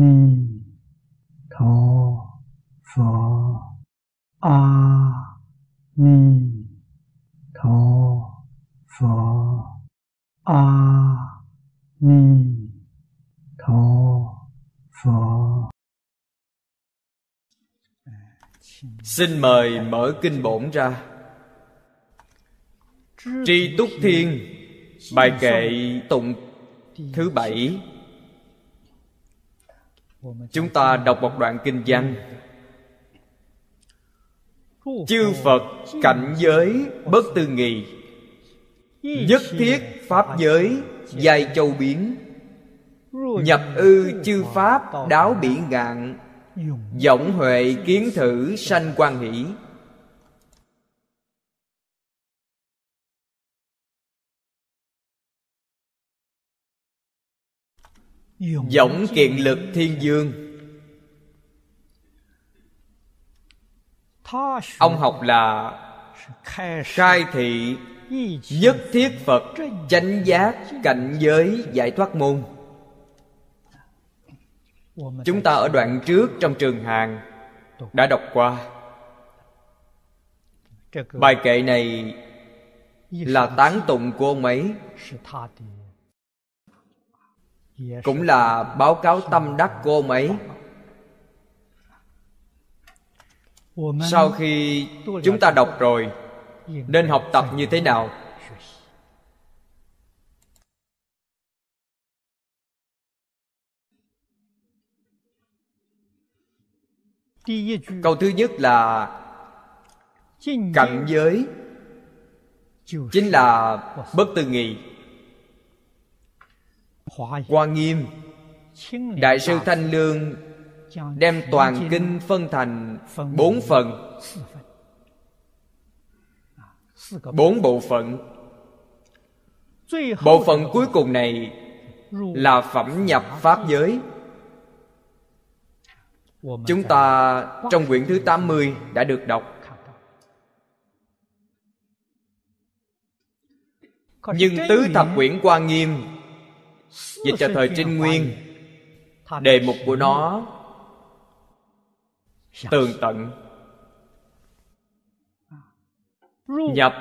ni tho pho. A ni tho pho. A ni tho pho. Xin mời mở kinh bổn ra. Tri túc thiên, bài kệ tụng thứ bảy chúng ta đọc một đoạn kinh văn. Chư phật cảnh giới bất tư nghị, nhất thiết pháp giới dài châu biến. Nhập ư chư pháp đáo bỉ ngạn, Giọng huệ kiến thử sanh quan hỷ. Giọng kiện lực thiên dương. Ông học là Khai thị Nhất thiết Phật Chánh giác Cảnh giới Giải thoát môn. Chúng ta ở đoạn trước trong trường hàng Đã đọc qua. Bài kệ này Là tán tụng của ông ấy cũng là báo cáo tâm đắc của ông ấy sau khi chúng ta đọc rồi nên học tập như thế nào? Câu thứ nhất là cảnh giới. Chính là bất tư nghị Hoa Nghiêm Đại sư Thanh Lương Đem toàn kinh phân thành bốn phần. Bốn bộ phận. Bộ phận cuối cùng này Là phẩm nhập Pháp giới. Chúng ta trong quyển thứ 80 đã được đọc. Nhưng tứ thập quyển Hoa Nghiêm Dịch cho thời Trinh Nguyên Đề mục của nó Tường tận. Nhập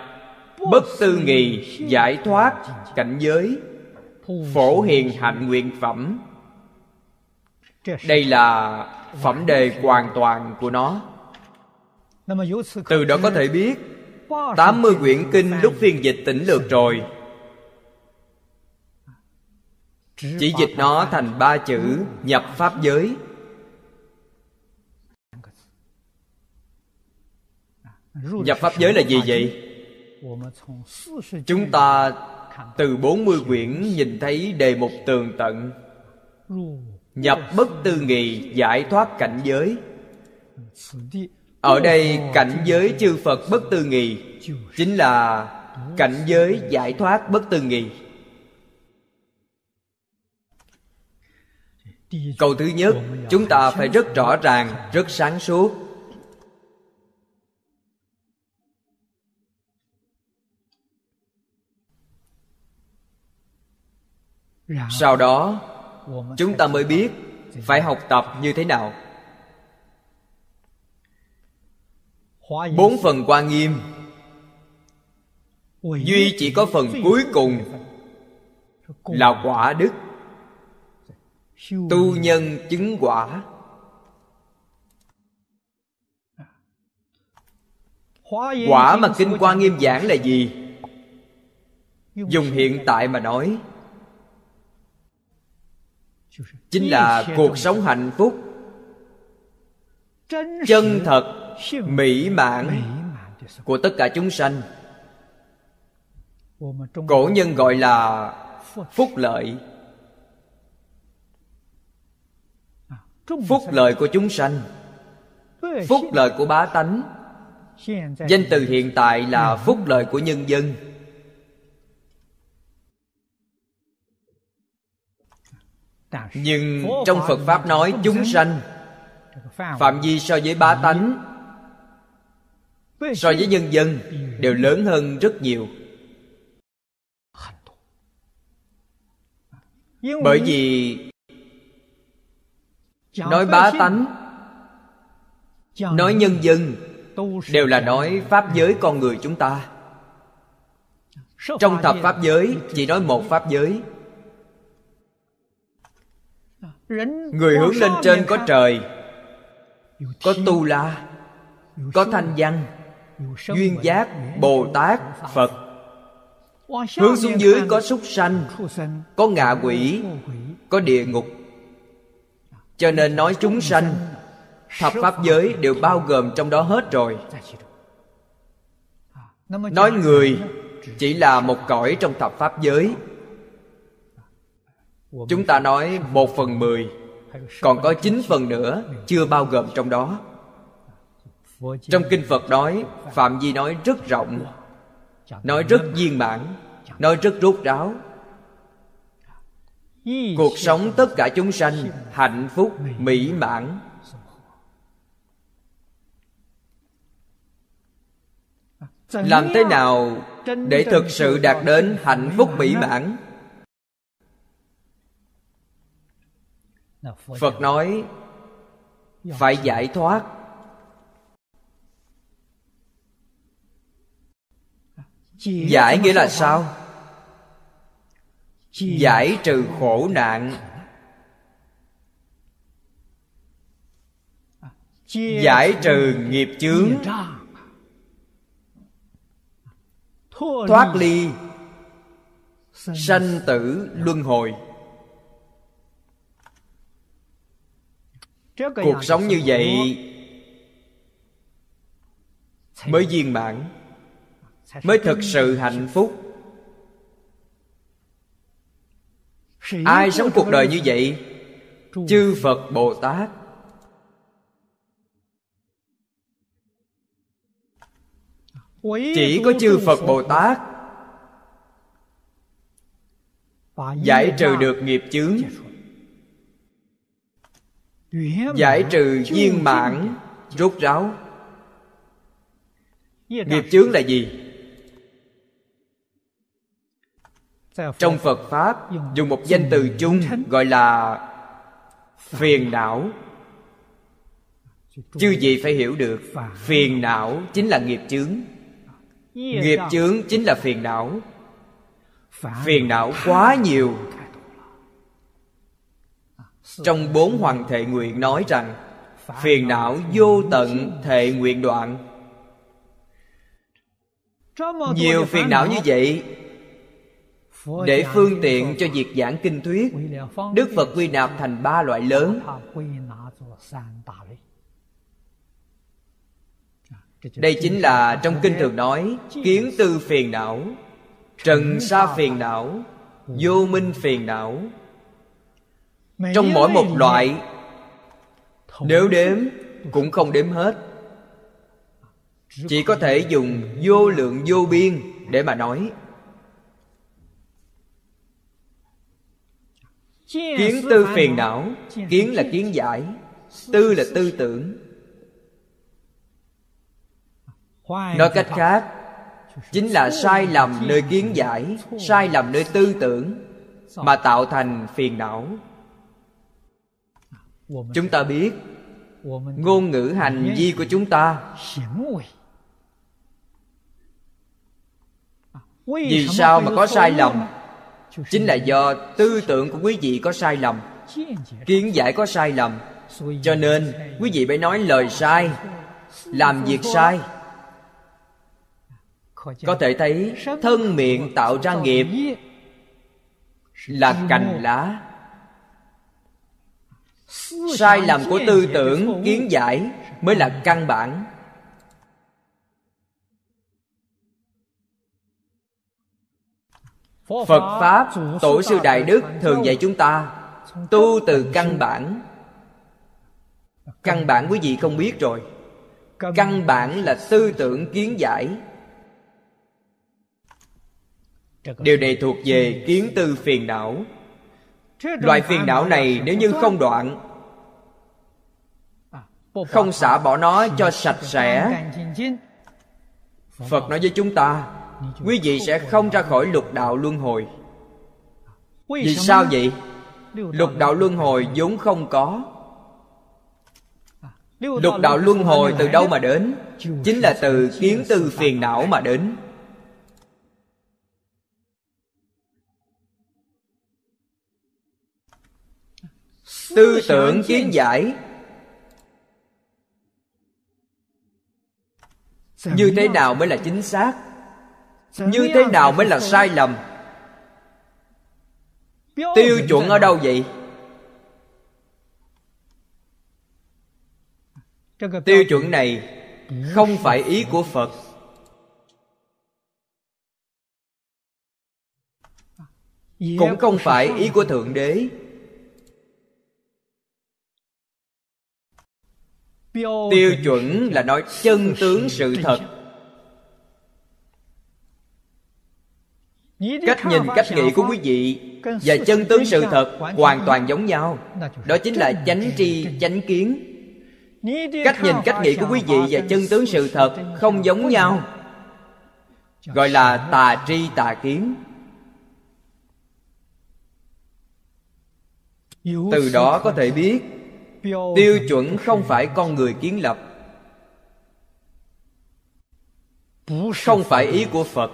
Bất tư nghì Giải thoát Cảnh giới, Phổ hiền hạnh nguyện phẩm. Đây là Phẩm đề hoàn toàn của nó. Từ đó có thể biết 80 quyển kinh lúc phiên dịch tỉnh lược rồi chỉ dịch nó thành ba chữ nhập pháp giới. Nhập pháp giới là gì vậy? Chúng ta từ 40 quyển nhìn thấy đề mục tường tận. Nhập bất tư nghị, giải thoát cảnh giới. Ở đây cảnh giới chư phật bất tư nghị chính là cảnh giới giải thoát bất tư nghị. Câu thứ nhất, chúng ta phải rất rõ ràng, rất sáng suốt. Sau đó, chúng ta mới biết phải học tập như thế nào. Bốn phần quan nghiêm. Duy chỉ có phần cuối cùng là quả đức tu nhân chứng quả. Quả mà kinh quan nghiêm giảng là gì? Dùng hiện tại mà nói. Chính là cuộc sống hạnh phúc. Chân thật mỹ mãn của tất cả chúng sanh. Cổ nhân gọi là phúc lợi phúc lợi của chúng sanh. Phúc lợi của bá tánh. danh từ hiện tại là phúc lợi của nhân dân. Nhưng trong phật pháp nói chúng sanh phạm vi so với bá tánh so với nhân dân đều lớn hơn rất nhiều. bởi vì nói bá tánh nói nhân dân đều là nói pháp giới con người chúng ta. Trong thập pháp giới chỉ nói một pháp giới. Người hướng lên trên có trời có tu la có thanh văn duyên giác bồ tát phật. Hướng xuống dưới có súc sanh có ngạ quỷ. có địa ngục cho nên nói chúng sanh, thập pháp giới đều bao gồm trong đó hết rồi. Nói người chỉ là một cõi trong thập pháp giới. Chúng ta nói một phần mười, còn có chín phần nữa chưa bao gồm trong đó. Trong kinh phật nói, phạm vi nói rất rộng, nói rất viên mãn, nói rất rốt ráo cuộc sống tất cả chúng sanh hạnh phúc, mỹ mãn. Làm thế nào để thực sự đạt đến hạnh phúc, mỹ mãn? Phật nói, phải giải thoát. Giải nghĩa là sao? Giải trừ khổ nạn. Giải trừ nghiệp chướng. thoát ly. Sanh tử luân hồi. Cuộc sống như vậy mới viên mãn mới thực sự hạnh phúc ai sống cuộc đời như vậy? Chư phật bồ tát. Chỉ có chư phật bồ tát. Giải trừ được nghiệp chướng. Giải trừ viên mãn rốt ráo. Nghiệp chướng là gì trong phật pháp dùng một danh từ chung gọi là phiền não. Chư gì phải hiểu được phiền não chính là nghiệp chướng. Nghiệp chướng chính là phiền não. Phiền não quá nhiều. trong bốn hoàng thệ nguyện nói rằng phiền não vô tận thệ nguyện đoạn. Nhiều phiền não như vậy để phương tiện cho việc giảng kinh thuyết đức phật quy nạp thành ba loại lớn. Đây chính là trong kinh thường nói kiến tư phiền não trần sa phiền não vô minh phiền não. Trong mỗi một loại nếu đếm cũng không đếm hết. Chỉ có thể dùng vô lượng vô biên để mà nói kiến tư phiền não kiến là kiến giải tư là tư tưởng. Nói cách khác chính là sai lầm nơi kiến giải sai lầm nơi tư tưởng mà tạo thành phiền não. Chúng ta biết ngôn ngữ hành vi của chúng ta. Vì sao mà có sai lầm chính là do tư tưởng của quý vị có sai lầm. kiến giải có sai lầm. cho nên quý vị phải nói lời sai làm việc sai. Có thể thấy thân miệng tạo ra nghiệp là cành lá. Sai lầm của tư tưởng kiến giải mới là căn bản phật pháp tổ sư đại đức thường dạy chúng ta tu từ căn bản. Căn bản quý vị không biết rồi. Căn bản là tư tưởng kiến giải. Điều này thuộc về kiến tư phiền não. Loại phiền não này nếu như không đoạn không xả bỏ nó cho sạch sẽ. Phật nói với chúng ta quý vị sẽ không ra khỏi lục đạo luân hồi. Vì sao vậy? Lục đạo luân hồi vốn không có. Lục đạo luân hồi từ đâu mà đến? Chính là từ kiến tư phiền não mà đến. Tư tưởng kiến giải. Như thế nào mới là chính xác? Như thế nào mới là sai lầm? Tiêu chuẩn ở đâu vậy? Tiêu chuẩn này không phải ý của phật. Cũng không phải ý của thượng đế. Tiêu chuẩn là nói chân tướng sự thật cách nhìn cách nghĩ của quý vị và chân tướng sự thật hoàn toàn giống nhau. Đó chính là chánh tri chánh kiến. Cách nhìn cách nghĩ của quý vị và chân tướng sự thật không giống nhau. gọi là tà tri tà kiến. Từ đó có thể biết tiêu chuẩn không phải con người kiến lập. Không phải ý của phật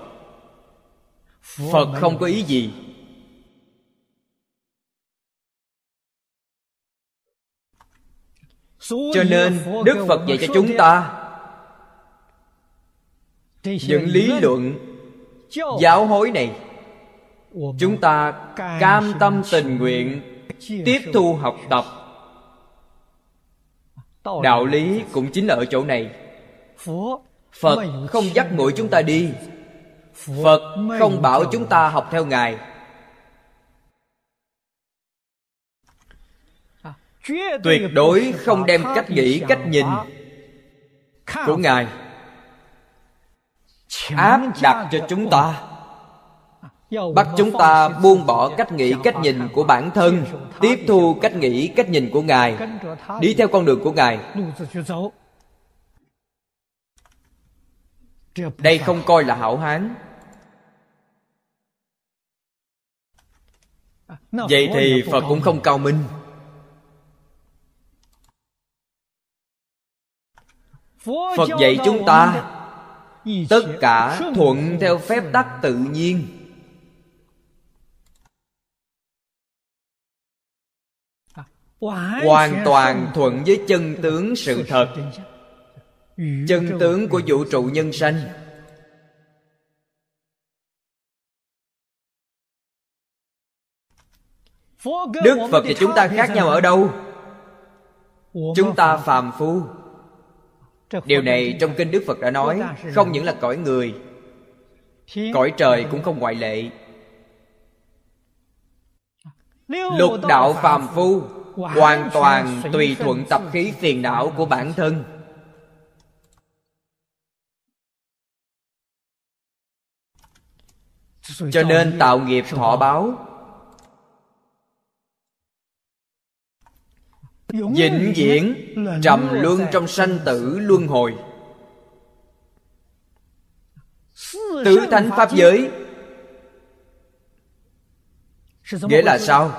phật không có ý gì. Cho nên đức phật dạy cho chúng ta những lý luận giáo hối này. Chúng ta cam tâm tình nguyện tiếp thu học tập. Đạo lý cũng chính là ở chỗ này. Phật không dắt mũi chúng ta đi phật không bảo chúng ta học theo ngài. Tuyệt đối không đem cách nghĩ, cách nhìn của ngài. Áp đặt cho chúng ta. Bắt chúng ta buông bỏ cách nghĩ, cách nhìn của bản thân, tiếp thu cách nghĩ, cách nhìn của ngài. Đi theo con đường của ngài. Đây không coi là hảo hán. Vậy thì phật cũng không cao minh. Phật dạy chúng ta tất cả thuận theo phép tắc tự nhiên. Hoàn toàn thuận với chân tướng sự thật chân tướng của vũ trụ nhân sanh. Đức phật và chúng ta khác nhau ở đâu? Chúng ta phàm phu. Điều này trong kinh đức phật đã nói không những là cõi người cõi trời cũng không ngoại lệ. Lục đạo phàm phu hoàn toàn tùy thuận tập khí phiền não của bản thân cho nên tạo nghiệp thọ báo. Vĩnh viễn trầm luân trong sanh tử luân hồi. Tứ thánh pháp giới. Nghĩa là sao?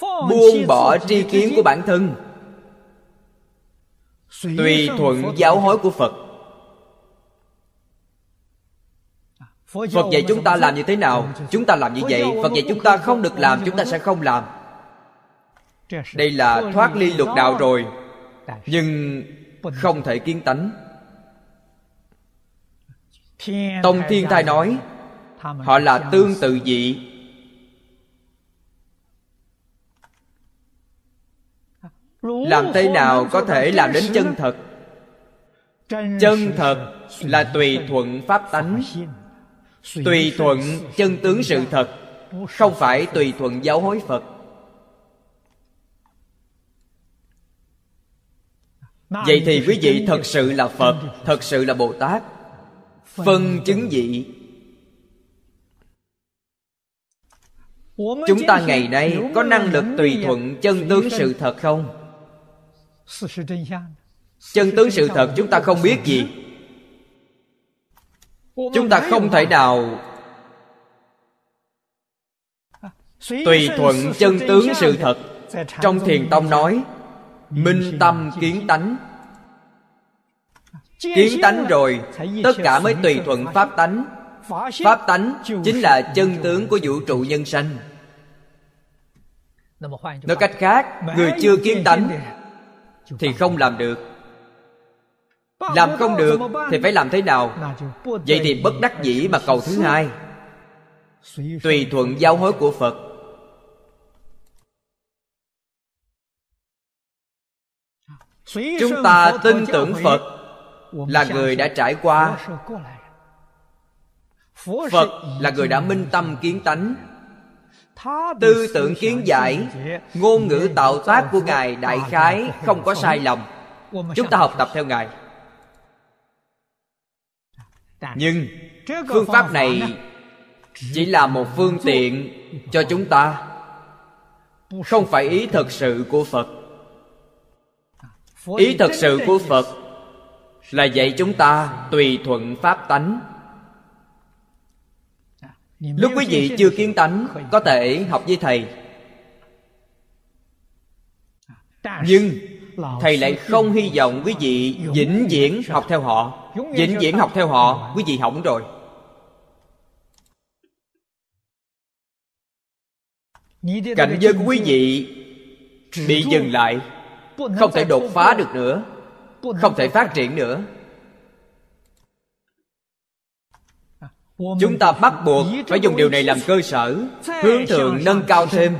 Buông bỏ tri kiến của bản thân. Tùy thuận giáo hối của phật phật dạy chúng ta làm như thế nào? chúng ta làm như vậy phật dạy chúng ta không được làm chúng ta sẽ không làm. Đây là thoát ly lục đạo rồi nhưng không thể kiến tánh. Tông thiên thai nói họ là tương tự dị. Làm thế nào có thể làm đến chân thật? Chân thật là tùy thuận pháp tánh tùy thuận chân tướng sự thật không phải tùy thuận giáo hối phật. Vậy thì quý vị thật sự là phật thật sự là bồ tát. Phân chứng dị chúng ta ngày nay có năng lực tùy thuận chân tướng sự thật không? Chân tướng sự thật chúng ta không biết gì chúng ta không thể nào tùy thuận chân tướng sự thật. trong thiền tông nói minh tâm kiến tánh. Kiến tánh rồi tất cả mới tùy thuận pháp tánh. Pháp tánh chính là chân tướng của vũ trụ nhân sanh. Nói cách khác người chưa kiến tánh thì không làm được làm không được thì phải làm thế nào? Vậy thì bất đắc dĩ mà cầu thứ hai. Tùy thuận giáo hối của phật. Chúng ta tin tưởng phật là người đã trải qua. Phật là người đã minh tâm kiến tánh. Tư tưởng kiến giải, ngôn ngữ tạo tác của ngài đại khái không có sai lầm. Chúng ta học tập theo ngài nhưng phương pháp này chỉ là một phương tiện cho chúng ta. Không phải ý thật sự của phật. Ý thật sự của phật là dạy chúng ta tùy thuận pháp tánh. Lúc quý vị chưa kiến tánh có thể học với thầy. Nhưng thầy lại không hy vọng quý vị vĩnh viễn học theo họ. Vĩnh viễn học theo họ, quý vị hỏng rồi. Cảnh giới của quý vị bị dừng lại. Không thể đột phá được nữa. Không thể phát triển nữa. Chúng ta bắt buộc phải dùng điều này làm cơ sở, hướng thượng, nâng cao thêm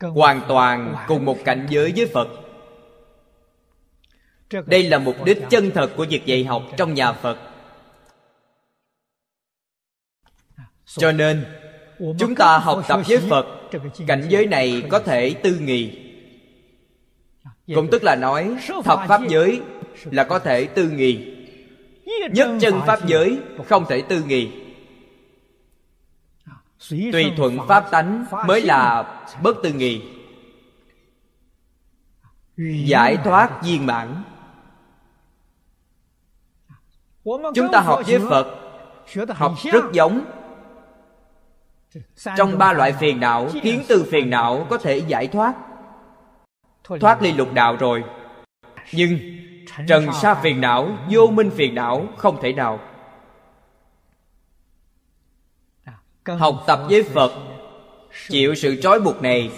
hoàn toàn cùng một cảnh giới với phật. Đây là mục đích chân thật của việc dạy học trong nhà phật. Cho nên chúng ta học tập với phật cảnh giới này có thể tư nghì cũng tức là nói thập pháp giới là có thể tư nghì nhất chân pháp giới không thể tư nghì tùy thuận pháp tánh mới là bất tư nghị giải thoát viên mãn. Chúng ta học với phật, học rất giống. Trong ba loại phiền não, kiến từ phiền não có thể giải thoát. Thoát ly lục đạo rồi. Nhưng trần sa phiền não, vô minh phiền não không thể nào. Học tập với phật chịu sự trói buộc này.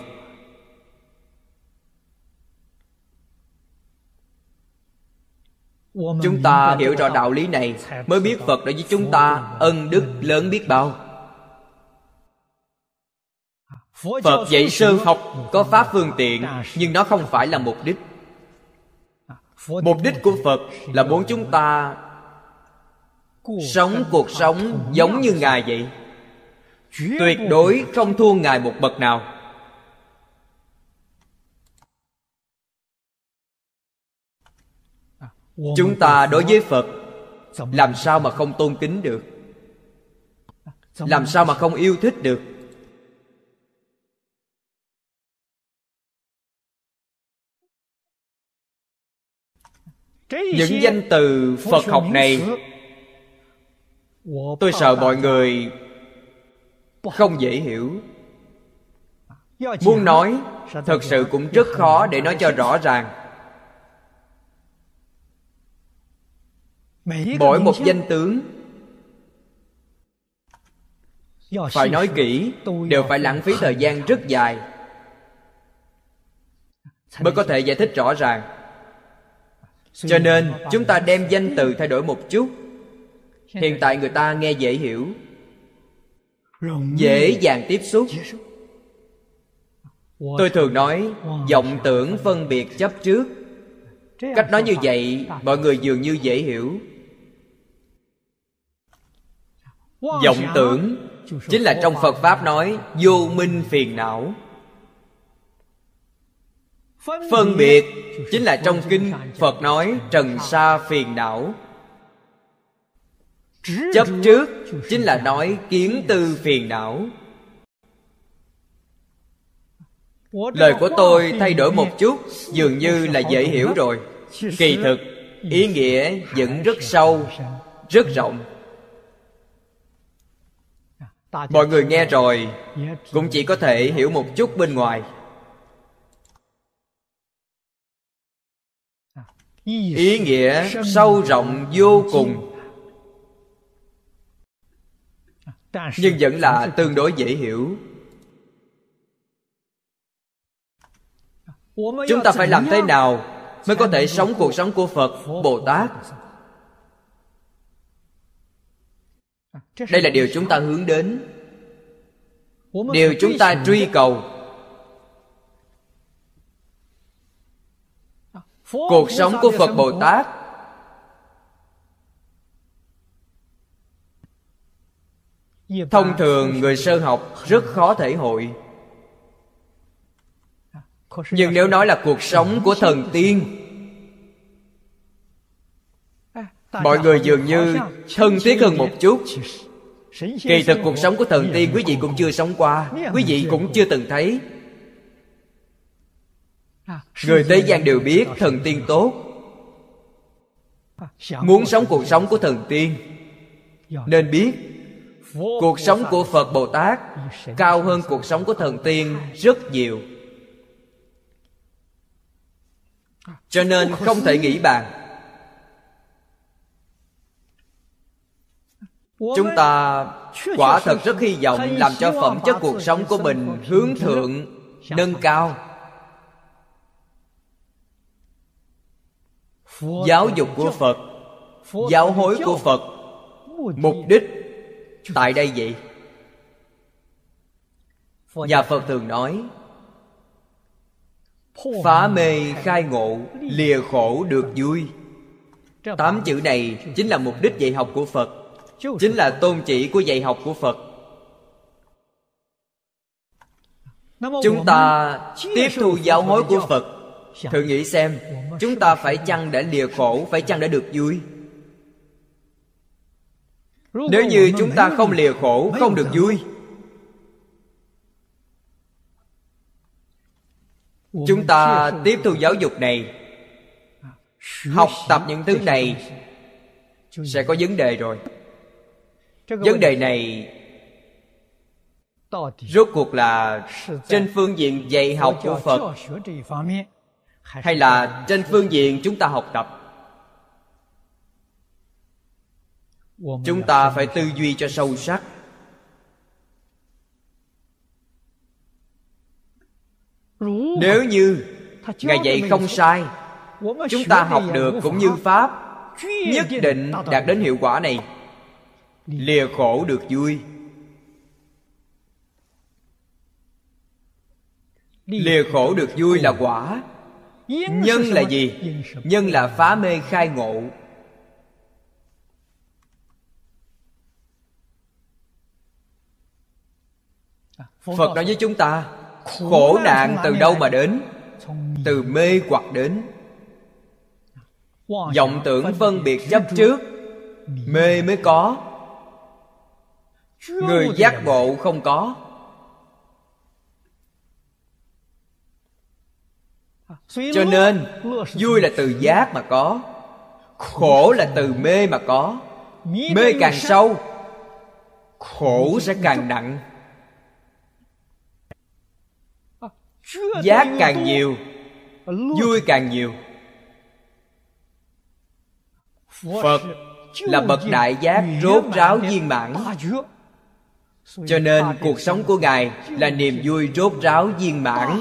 Chúng ta hiểu rõ đạo lý này mới biết phật đối với chúng ta ân đức lớn biết bao. Phật dạy sơ học có pháp phương tiện nhưng nó không phải là mục đích. Mục đích của phật là muốn chúng ta sống cuộc sống giống như ngài vậy tuyệt đối không thua ngài một bậc nào. Chúng ta đối với phật làm sao mà không tôn kính được? Làm sao mà không yêu thích được? Những danh từ phật học này tôi sợ mọi người không dễ hiểu. Muốn nói, thật sự cũng rất khó để nói cho rõ ràng. Mỗi một danh tướng phải nói kỹ, đều phải lãng phí thời gian rất dài mới có thể giải thích rõ ràng. Cho nên, chúng ta đem danh từ thay đổi một chút. Hiện tại người ta nghe dễ hiểu dễ dàng tiếp xúc. Tôi thường nói vọng tưởng phân biệt chấp trước. Cách nói như vậy mọi người dường như dễ hiểu. Vọng tưởng chính là trong phật pháp nói vô minh phiền não. Phân biệt chính là trong kinh phật nói trần sa phiền não chấp trước chính là nói kiến tư phiền não. Lời của tôi thay đổi một chút, dường như là dễ hiểu rồi. Kỳ thực, ý nghĩa vẫn rất sâu, rất rộng. Mọi người nghe rồi, cũng chỉ có thể hiểu một chút bên ngoài. Ý nghĩa sâu rộng vô cùng. Nhưng vẫn là tương đối dễ hiểu. Chúng ta phải làm thế nào mới có thể sống cuộc sống của phật bồ tát đây là điều chúng ta hướng đến. Điều chúng ta truy cầu. Cuộc sống của phật bồ tát thông thường người sơ học rất khó thể hội. Nhưng nếu nói là cuộc sống của thần tiên mọi người dường như thân thiết hơn một chút. Kỳ thực cuộc sống của thần tiên quý vị cũng chưa sống qua. Quý vị cũng chưa từng thấy. Người thế gian đều biết thần tiên tốt. Muốn sống cuộc sống của thần tiên nên biết cuộc sống của phật bồ tát cao hơn cuộc sống của thần tiên rất nhiều. Cho nên không thể nghĩ bàn. Chúng ta quả thật rất hy vọng làm cho phẩm chất cuộc sống của mình hướng thượng, nâng cao. Giáo dục của phật, giáo hối của phật, mục đích tại đây vậy? Nhà phật thường nói phá mê khai ngộ lìa khổ được vui. Tám chữ này chính là mục đích dạy học của phật chính là tôn chỉ của dạy học của phật. Chúng ta tiếp thu giáo hối của phật. Thử nghĩ xem chúng ta phải chăng đã lìa khổ phải chăng đã được vui nếu như chúng ta không lìa khổ không được vui. chúng ta tiếp thu giáo dục này. Học tập những thứ này sẽ có vấn đề rồi. Vấn đề này rốt cuộc là trên phương diện dạy học của phật hay là trên phương diện chúng ta học tập chúng ta phải tư duy cho sâu sắc. Nếu như ngài dạy không sai chúng ta học được cũng như pháp. Nhất định đạt đến hiệu quả này. Lìa khổ được vui. Lìa khổ được vui là quả. Nhân là gì? nhân là phá mê khai ngộ phật nói với chúng ta khổ nạn từ đâu mà đến? từ mê hoặc đến. Vọng tưởng phân biệt chấp trước mê mới có. Người giác ngộ không có. Cho nên vui là từ giác mà có khổ là từ mê mà có. Mê càng sâu khổ sẽ càng nặng giác càng nhiều vui càng nhiều. Phật là bậc đại giác rốt ráo viên mãn. cho nên cuộc sống của ngài là niềm vui rốt ráo viên mãn.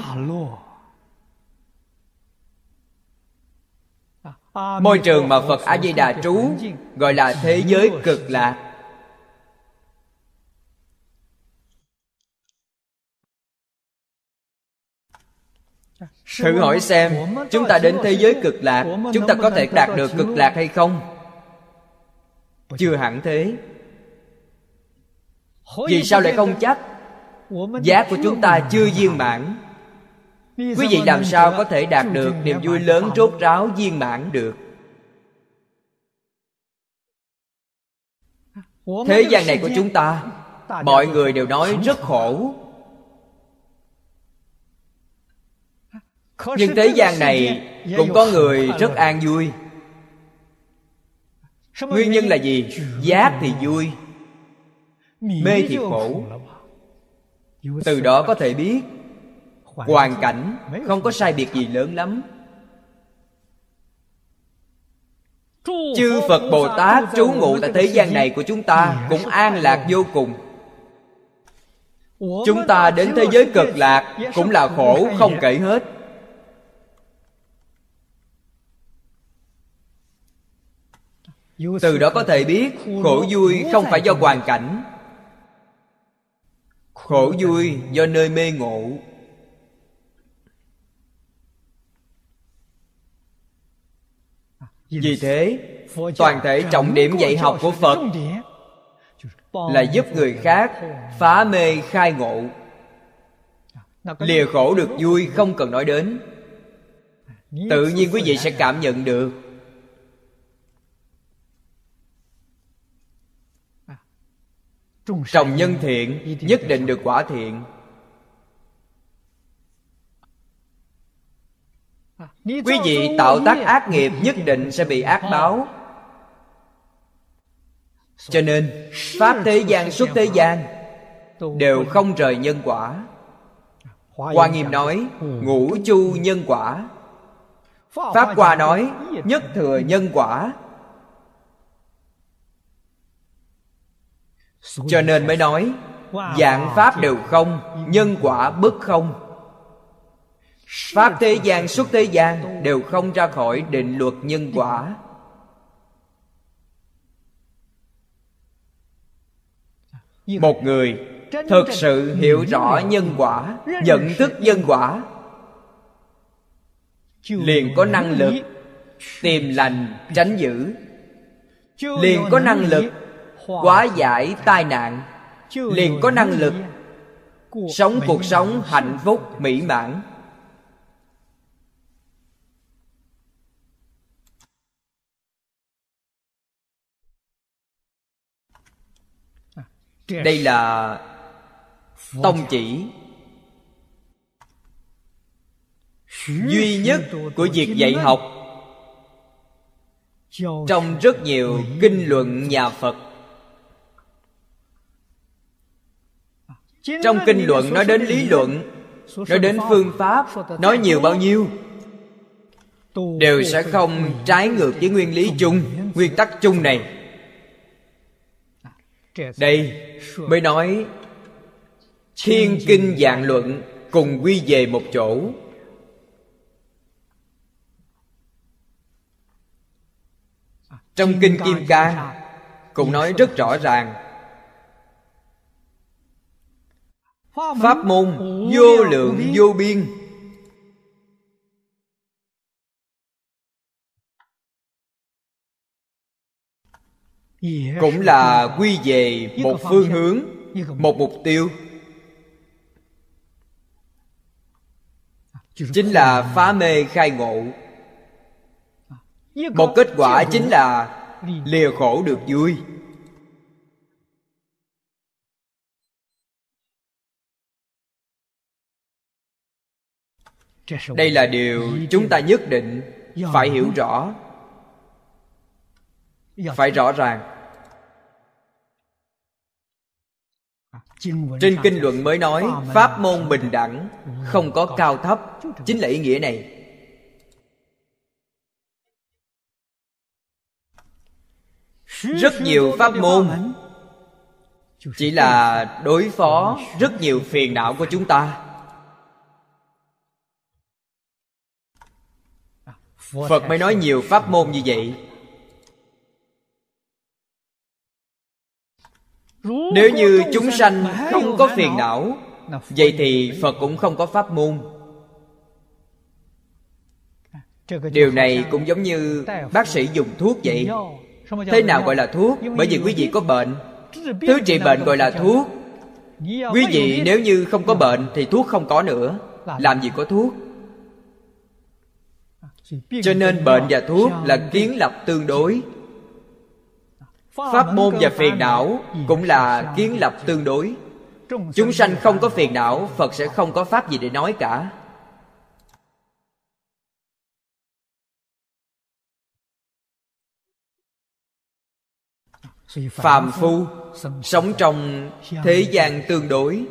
môi trường mà phật a di đà trú gọi là thế giới cực lạc thử hỏi xem chúng ta đến thế giới cực lạc chúng ta có thể đạt được cực lạc hay không? Chưa hẳn thế. Vì sao lại không chắc giác của chúng ta chưa viên mãn. Quý vị làm sao có thể đạt được niềm vui lớn rốt ráo viên mãn được? Thế gian này của chúng ta mọi người đều nói rất khổ nhưng thế gian này cũng có người rất an vui. Nguyên nhân là gì? giác thì vui. Mê thì khổ. từ đó có thể biết hoàn cảnh không có sai biệt gì lớn lắm. Chư phật bồ tát trú ngụ tại thế gian này của chúng ta cũng an lạc vô cùng. Chúng ta đến thế giới cực lạc cũng là khổ không kể hết từ đó có thể biết khổ vui không phải do hoàn cảnh. Khổ vui do nơi mê ngộ. Vì thế, toàn thể trọng điểm dạy học của phật là giúp người khác phá mê khai ngộ. Lìa khổ được vui không cần nói đến. Tự nhiên quý vị sẽ cảm nhận được. Trồng nhân thiện nhất định được quả thiện. Quý vị tạo tác ác nghiệp nhất định sẽ bị ác báo. Cho nên pháp thế gian xuất thế gian đều không rời nhân quả. Hoa nghiêm nói ngũ chu nhân quả. Pháp hoa nói nhất thừa nhân quả cho nên mới nói dạng pháp đều không, nhân quả bất không. Pháp thế gian xuất thế gian đều không ra khỏi định luật nhân quả. Một người thực sự hiểu rõ nhân quả, nhận thức nhân quả, liền có năng lực tìm lành, tránh dữ liền có năng lực hóa giải tai nạn liền có năng lực sống cuộc sống hạnh phúc mỹ mãn. Đây là tông chỉ duy nhất của việc dạy học. Trong rất nhiều kinh luận nhà phật trong kinh luận nói đến lý luận nói đến phương pháp nói nhiều bao nhiêu đều sẽ không trái ngược với nguyên lý chung nguyên tắc chung này. Đây mới nói thiên kinh dạng luận cùng quy về một chỗ. Trong kinh kim cang cũng nói rất rõ ràng pháp môn vô lượng vô biên. Cũng là quy về một phương hướng một mục tiêu. Chính là phá mê khai ngộ. Một kết quả chính là lìa khổ được vui đây là điều chúng ta nhất định phải hiểu rõ. Phải rõ ràng. Trên kinh luận mới nói, pháp môn bình đẳng không có cao thấp. Chính là ý nghĩa này. Rất nhiều pháp môn chỉ là đối phó rất nhiều phiền não của chúng ta. Phật mới nói nhiều pháp môn như vậy. Nếu như chúng sanh không có phiền não vậy thì phật cũng không có pháp môn. Điều này cũng giống như bác sĩ dùng thuốc vậy. thế nào gọi là thuốc? bởi vì quý vị có bệnh. Thứ trị bệnh gọi là thuốc. quý vị nếu như không có bệnh thì thuốc không có nữa. Làm gì có thuốc cho nên bệnh và thuốc là kiến lập tương đối. Pháp môn và phiền não cũng là kiến lập tương đối. Chúng sanh không có phiền não phật sẽ không có pháp gì để nói cả. Phàm phu sống trong thế gian tương đối.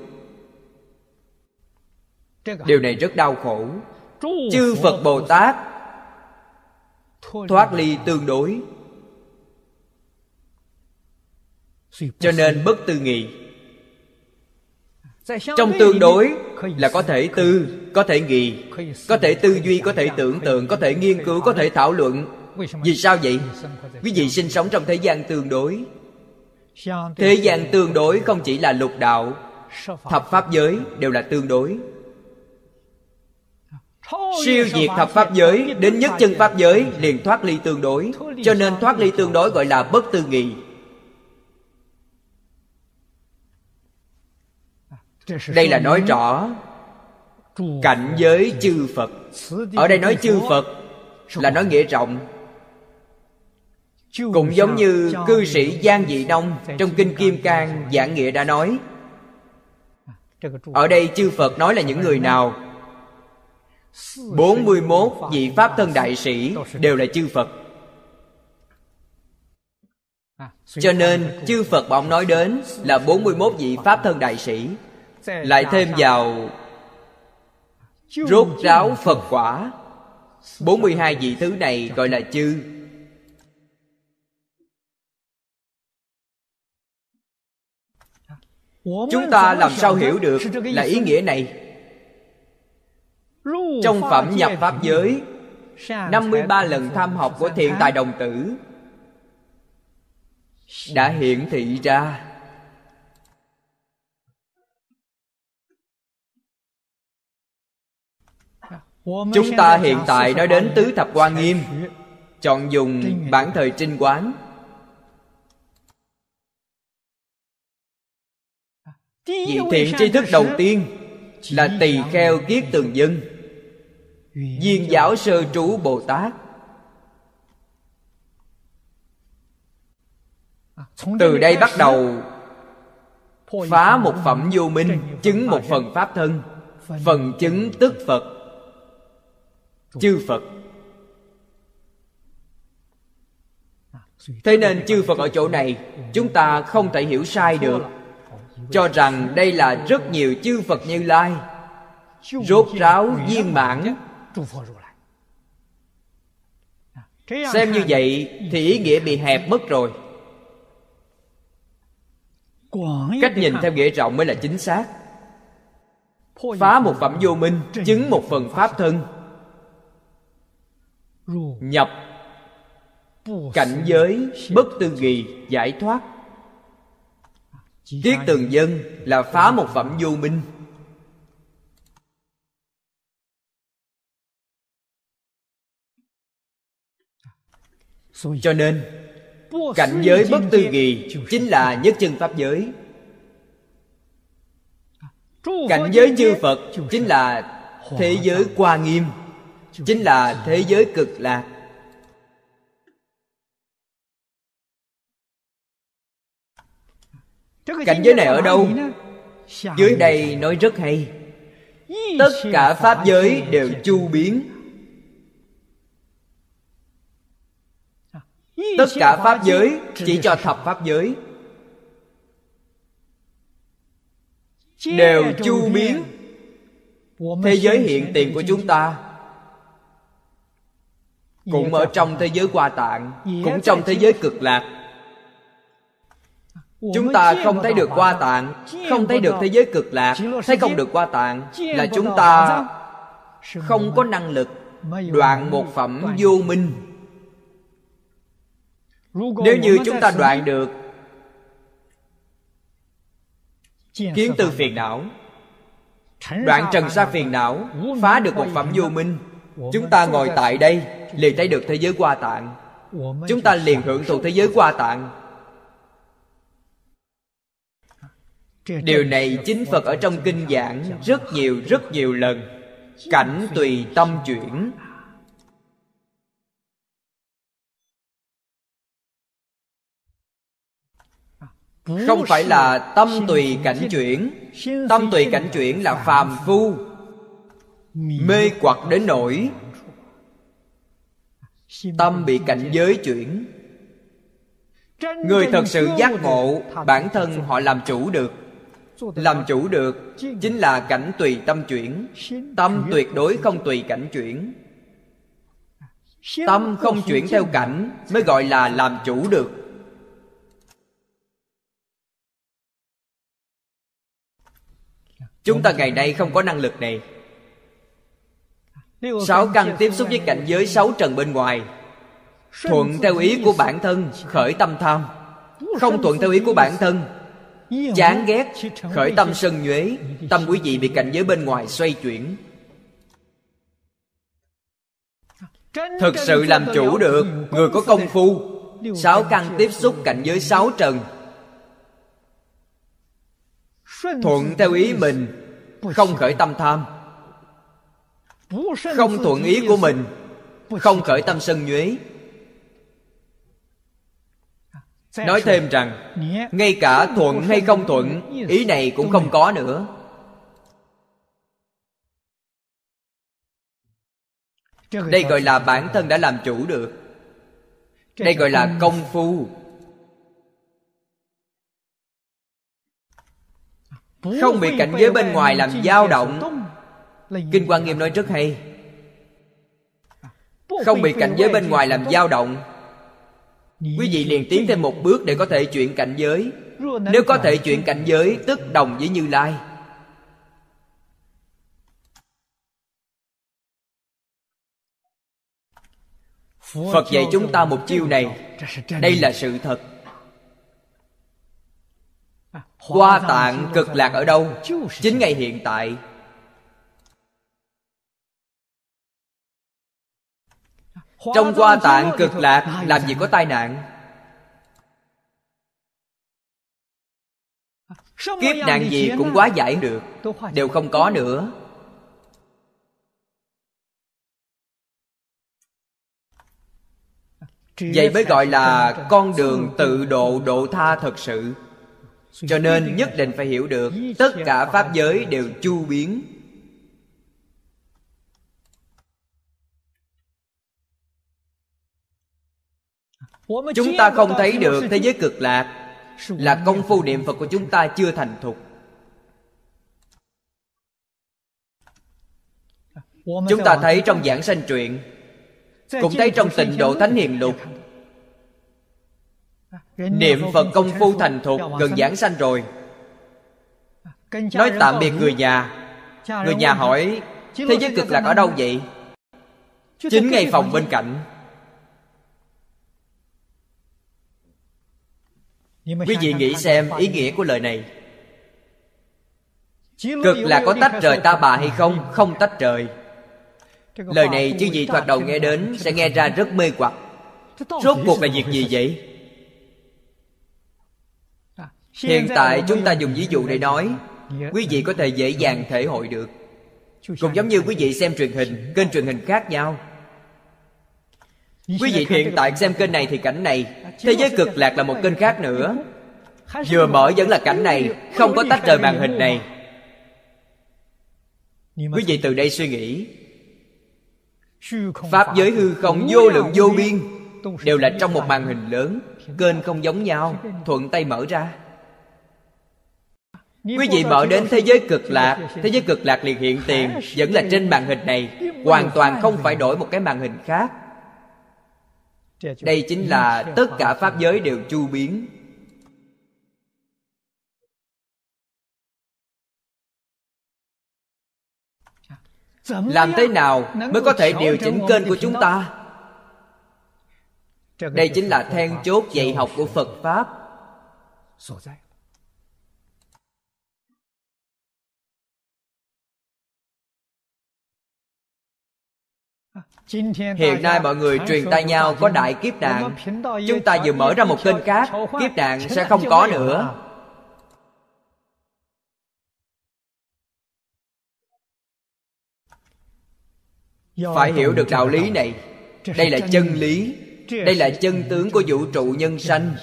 Điều này rất đau khổ. Chư phật bồ tát thoát ly tương đối. Cho nên bất tư nghị. Trong tương đối là có thể tư có thể nghị có thể tư duy có thể tưởng tượng có thể nghiên cứu có thể thảo luận. Vì sao vậy? quý vị sinh sống trong thế gian tương đối. Thế gian tương đối không chỉ là lục đạo thập pháp giới đều là tương đối siêu diệt thập pháp giới đến nhất chân pháp giới liền thoát ly tương đối. Cho nên thoát ly tương đối gọi là bất tư nghị. Đây là nói rõ cảnh giới chư phật. Ở đây nói chư phật là nói nghĩa rộng. Cũng giống như cư sĩ giang dị nông trong kinh kim cang giảng nghĩa đã nói ở đây chư phật nói là những người nào 41 vị Pháp thân đại sĩ đều là chư Phật. Cho nên, chư Phật bọn nói đến là 41 vị Pháp thân đại sĩ. Lại thêm vào Rốt ráo Phật quả. 42 vị thứ này gọi là chư. Chúng ta làm sao hiểu được là ý nghĩa này? Trong phẩm nhập Pháp giới 53 lần tham học của thiện tài đồng tử. Đã hiển thị ra. Chúng ta hiện tại nói đến Tứ Thập Quan Nghiêm. Chọn dùng bản thời trinh quán. Vị thiện tri thức đầu tiên Là tỳ kheo kiết tường dân Duyên giáo sơ trú Bồ Tát. Từ đây bắt đầu, Phá một phẩm vô minh, Chứng một phần Pháp thân, Phần chứng tức Phật, Chư Phật. Thế nên chư Phật ở chỗ này, Chúng ta không thể hiểu sai được, Cho rằng đây là rất nhiều chư Phật như Lai, Rốt ráo viên mãn xem như vậy thì ý nghĩa bị hẹp mất rồi. Cách nhìn theo nghĩa rộng mới là chính xác. Phá một phẩm vô minh chứng một phần pháp thân. Nhập. Cảnh giới bất tư nghì giải thoát. Tiết tường dân là phá một phẩm vô minh cho nên cảnh giới bất tư nghì chính là nhất chân pháp giới. Cảnh giới chư phật chính là thế giới qua nghiêm chính là thế giới cực lạc. Cảnh giới này ở đâu? dưới đây nói rất hay. Tất cả pháp giới đều chu biến tất cả pháp giới chỉ cho thập pháp giới. Đều chu biến thế giới hiện tiền của chúng ta. Cũng ở trong thế giới qua tạng cũng trong thế giới cực lạc. Chúng ta không thấy được qua tạng không thấy được thế giới cực lạc. Thấy không được qua tạng là chúng ta không có năng lực đoạn một phẩm vô minh nếu như chúng ta đoạn được kiến từ phiền não đoạn trần sa phiền não phá được một phẩm vô minh. chúng ta ngồi tại đây liền thấy được thế giới qua tạng. chúng ta liền hưởng thụ thế giới qua tạng. Điều này chính phật ở trong kinh giảng rất nhiều rất nhiều lần. Cảnh tùy tâm chuyển không phải là tâm tùy cảnh chuyển. Tâm tùy cảnh chuyển là phàm phu. Mê quật đến nỗi tâm bị cảnh giới chuyển. Người thật sự giác ngộ, bản thân họ làm chủ được. Làm chủ được chính là cảnh tùy tâm chuyển. Tâm tuyệt đối không tùy cảnh chuyển. Tâm không chuyển theo cảnh mới gọi là làm chủ được. Chúng ta ngày nay không có năng lực này. Sáu căn tiếp xúc với cảnh giới sáu trần bên ngoài. Thuận theo ý của bản thân, khởi tâm tham. Không thuận theo ý của bản thân, chán ghét, khởi tâm sân nhuế, tâm quý vị bị cảnh giới bên ngoài xoay chuyển. Thực sự làm chủ được, người có công phu. Sáu căn tiếp xúc cảnh giới sáu trần thuận theo ý mình không khởi tâm tham. không thuận ý của mình không khởi tâm sân nhuế. Nói thêm rằng ngay cả thuận hay không thuận ý này cũng không có nữa. Đây gọi là bản thân đã làm chủ được. Đây gọi là công phu không bị cảnh giới bên ngoài làm dao động. Kinh quan nghiêm nói rất hay. Không bị cảnh giới bên ngoài làm dao động. Quý vị liền tiến thêm một bước để có thể chuyển cảnh giới. Nếu có thể chuyển cảnh giới tức đồng với như lai. Phật dạy chúng ta một chiêu này. đây là sự thật Hoa tạng cực lạc ở đâu? Chính ngày hiện tại. Trong hoa tạng cực lạc Làm gì có tai nạn? Kiếp nạn gì cũng quá giải được. Đều không có nữa. Vậy mới gọi là con đường tự độ độ tha thật sự cho nên nhất định phải hiểu được tất cả pháp giới đều chu biến. Chúng ta không thấy được thế giới cực lạc là công phu niệm phật của chúng ta chưa thành thục. Chúng ta thấy trong giảng sanh truyện cũng thấy trong tịnh độ thánh hiền lục Niệm Phật công phu thành thục Gần giảng sanh rồi. Nói tạm biệt người nhà. Người nhà hỏi Thế giới cực lạc ở đâu vậy? Chính ngay phòng bên cạnh. Quý vị nghĩ xem ý nghĩa của lời này. Cực là có tách rời ta bà hay không? Không tách rời. Lời này chứ gì thoạt đầu nghe đến Sẽ nghe ra rất mê hoặc. Rốt cuộc là việc gì vậy hiện tại chúng ta dùng ví dụ để nói quý vị có thể dễ dàng thể hội được. Cũng giống như quý vị xem truyền hình kênh truyền hình khác nhau. Quý vị hiện tại xem kênh này thì cảnh này thế giới cực lạc là một kênh khác nữa. Vừa mở vẫn là cảnh này không có tách rời màn hình này. Quý vị từ đây suy nghĩ. Pháp giới hư không vô lượng vô biên đều là trong một màn hình lớn kênh không giống nhau thuận tay mở ra Quý vị mở đến thế giới cực lạc, Thế giới cực lạc liền hiện tiền, Vẫn là trên màn hình này, Hoàn toàn không phải đổi một cái màn hình khác. Đây chính là tất cả Pháp giới đều chu biến. Làm thế nào mới có thể điều chỉnh kênh của chúng ta? Đây chính là then chốt dạy học của Phật Pháp. Hiện nay mọi người truyền tay nhau có đại kiếp nạn Chúng ta vừa mở ra một kênh khác Kiếp nạn sẽ không có nữa. Phải hiểu được đạo lý này. Đây là chân lý. Đây là chân tướng của vũ trụ nhân sanh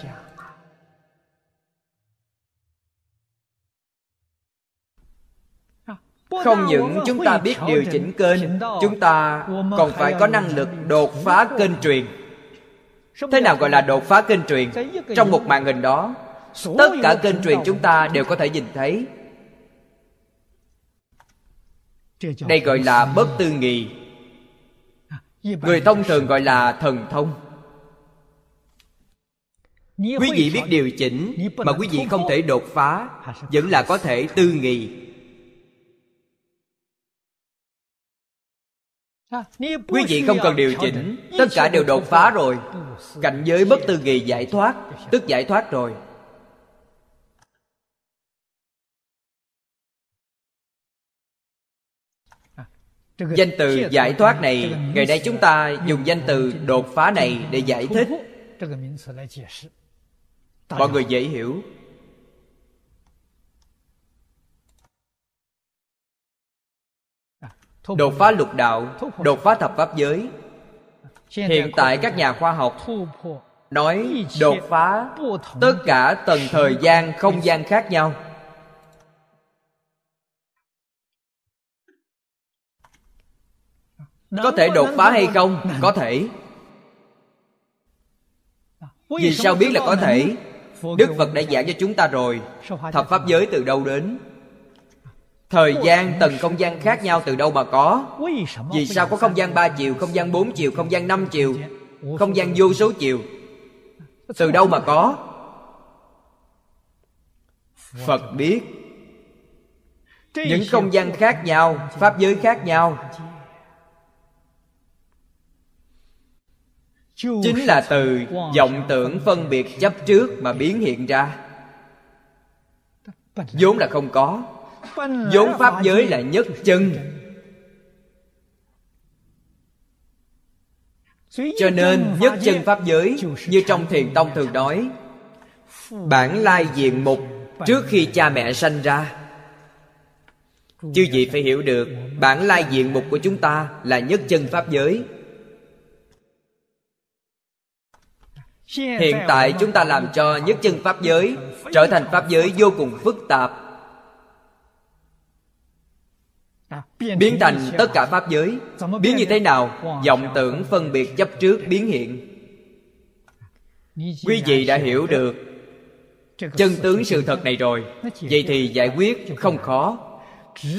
không những chúng ta biết điều chỉnh kênh chúng ta còn phải có năng lực đột phá kênh truyền. Thế nào gọi là đột phá kênh truyền? trong một màn hình đó tất cả kênh truyền chúng ta đều có thể nhìn thấy. Đây gọi là bất tư nghị. Người thông thường gọi là thần thông. Quý vị biết điều chỉnh mà quý vị không thể đột phá vẫn là có thể tư nghị quý vị không cần điều chỉnh tất cả đều đột phá rồi. Cảnh giới bất tư nghì giải thoát tức giải thoát rồi. Danh từ giải thoát này ngày nay chúng ta dùng danh từ đột phá này để giải thích. mọi người dễ hiểu đột phá lục đạo đột phá thập pháp giới. Hiện tại các nhà khoa học nói đột phá tất cả tầng thời gian không gian khác nhau. Có thể đột phá hay không? Có thể. Vì sao biết là có thể? đức phật đã giảng cho chúng ta rồi. Thập pháp giới từ đâu đến thời gian tầng không gian khác nhau từ đâu mà có? Vì sao có không gian ba chiều, không gian bốn chiều, không gian năm chiều, không gian vô số chiều? Từ đâu mà có? Phật biết. Những không gian khác nhau, pháp giới khác nhau. Chính là từ vọng tưởng phân biệt chấp trước mà biến hiện ra. Vốn là không có vốn pháp giới là nhất chân. Cho nên nhất chân pháp giới, như trong thiền tông thường nói, bản lai diện mục trước khi cha mẹ sanh ra. Chư vị phải hiểu được, bản lai diện mục của chúng ta là nhất chân pháp giới. Hiện tại chúng ta làm cho nhất chân pháp giới trở thành pháp giới vô cùng phức tạp. Biến thành tất cả pháp giới. biến như thế nào? vọng tưởng phân biệt chấp trước biến hiện. Quý vị đã hiểu được chân tướng sự thật này rồi. Vậy thì giải quyết không khó.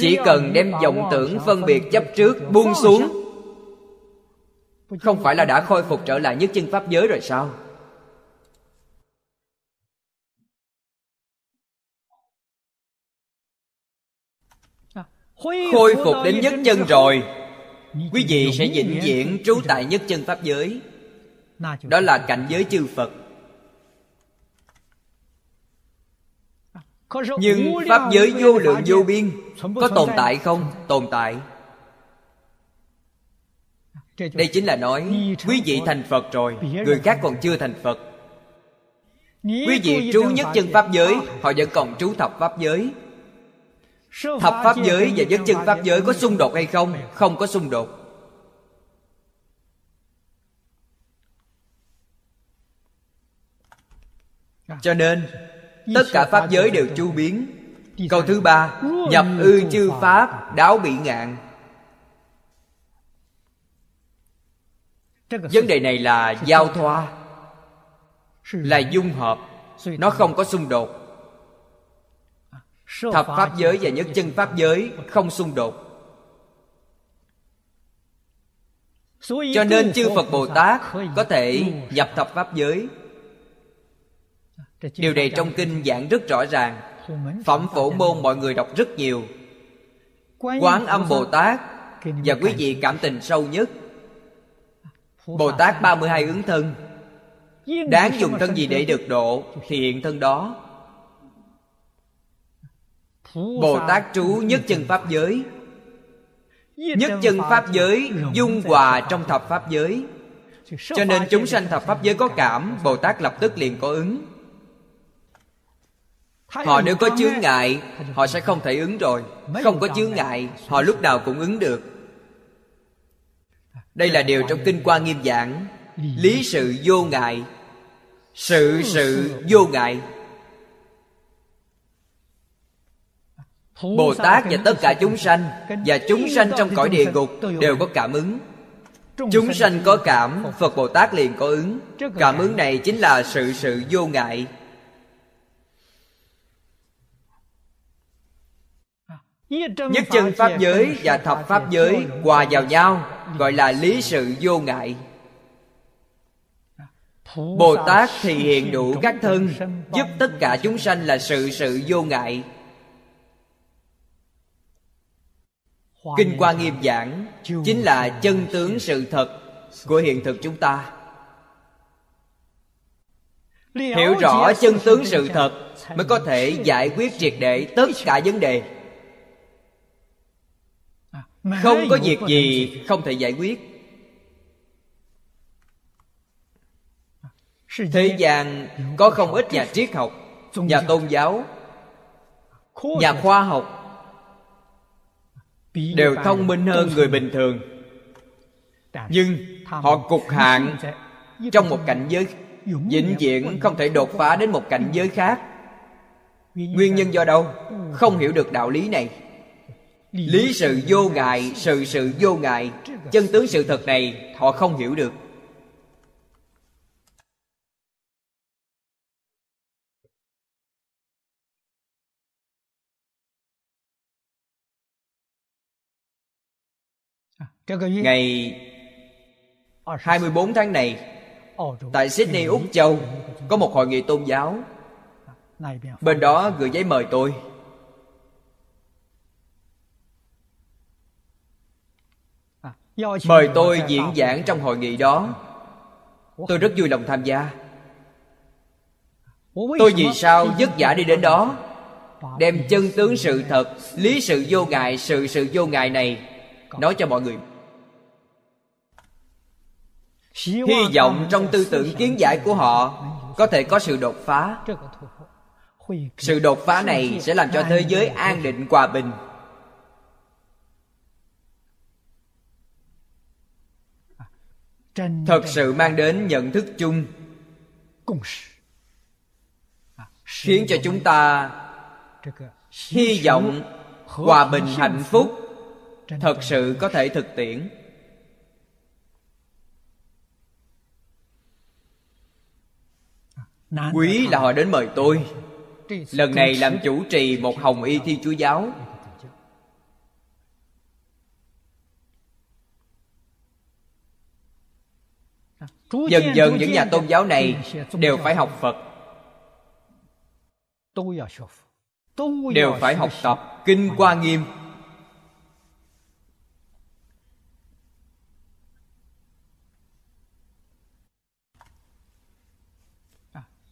Chỉ cần đem vọng tưởng phân biệt chấp trước buông xuống. không phải là đã khôi phục trở lại nhất chân pháp giới rồi sao khôi phục đến nhất chân rồi. Quý vị sẽ vĩnh viễn trú tại nhất chân pháp giới. Đó là cảnh giới chư phật. Nhưng pháp giới vô lượng vô biên, có tồn tại không? Tồn tại. Đây chính là nói, quý vị thành phật rồi, người khác còn chưa thành phật. Quý vị trú nhất chân pháp giới, họ vẫn còn trú thập pháp giới thập pháp giới và nhất chân pháp giới có xung đột hay không? Không có xung đột. Cho nên tất cả pháp giới đều chu biến. Câu thứ ba nhập ư chư pháp đáo bị ngạn. Vấn đề này là giao thoa là dung hợp. nó không có xung đột thập pháp giới và nhất chân pháp giới không xung đột. Cho nên chư phật bồ tát có thể nhập thập pháp giới. Điều này trong kinh giảng rất rõ ràng. phẩm phổ môn mọi người đọc rất nhiều. Quán âm bồ tát và quý vị cảm tình sâu nhất. Bồ tát 32 ứng thân. đáng dùng thân gì để được độ thì hiện thân đó bồ tát trú nhất chân pháp giới. Nhất chân pháp giới dung hòa trong thập pháp giới. Cho nên chúng sanh thập pháp giới có cảm bồ tát lập tức liền có ứng. Họ nếu có chướng ngại họ sẽ không thể ứng rồi. Không có chướng ngại họ lúc nào cũng ứng được. Đây là điều trong kinh quan nghiêm giảng. Lý sự vô ngại. Sự sự vô ngại bồ tát và tất cả chúng sanh? và chúng sanh trong cõi địa ngục đều có cảm ứng. Chúng sanh có cảm phật bồ tát liền có ứng. Cảm ứng này chính là sự sự vô ngại. Nhất chân pháp giới và thập pháp giới hòa vào nhau gọi là lý sự vô ngại. Bồ tát thì hiện đủ các thân giúp tất cả chúng sanh là sự sự vô ngại kinh hoa nghiêm giảng chính là chân tướng sự thật của hiện thực chúng ta. Hiểu rõ chân tướng sự thật mới có thể giải quyết triệt để tất cả vấn đề. Không có việc gì không thể giải quyết. Thế gian có không ít nhà triết học, nhà tôn giáo, nhà khoa học đều thông minh hơn người bình thường. Nhưng họ cục hạn trong một cảnh giới vĩnh viễn không thể đột phá đến một cảnh giới khác. Nguyên nhân do đâu? Không hiểu được đạo lý này. Lý sự vô ngại sự sự vô ngại chân tướng sự thật này họ không hiểu được Ngày 24 tháng này Tại Sydney, Úc Châu Có một hội nghị tôn giáo. Bên đó gửi giấy mời tôi. Mời tôi diễn giảng trong hội nghị đó. Tôi rất vui lòng tham gia. Tôi vì sao vất vả đi đến đó? Đem chân tướng sự thật Lý sự vô ngại Sự sự vô ngại này Nói cho mọi người. Hy vọng trong tư tưởng kiến giải của họ có thể có sự đột phá. Sự đột phá này sẽ làm cho thế giới an định hòa bình. Thật sự mang đến nhận thức chung. Khiến cho chúng ta hy vọng hòa bình hạnh phúc thật sự có thể thực tiễn. Quý là họ đến mời tôi. Lần này làm chủ trì một hồng y thiên chúa giáo. Dần dần những nhà tôn giáo này đều phải học phật. Đều phải học tập kinh hoa nghiêm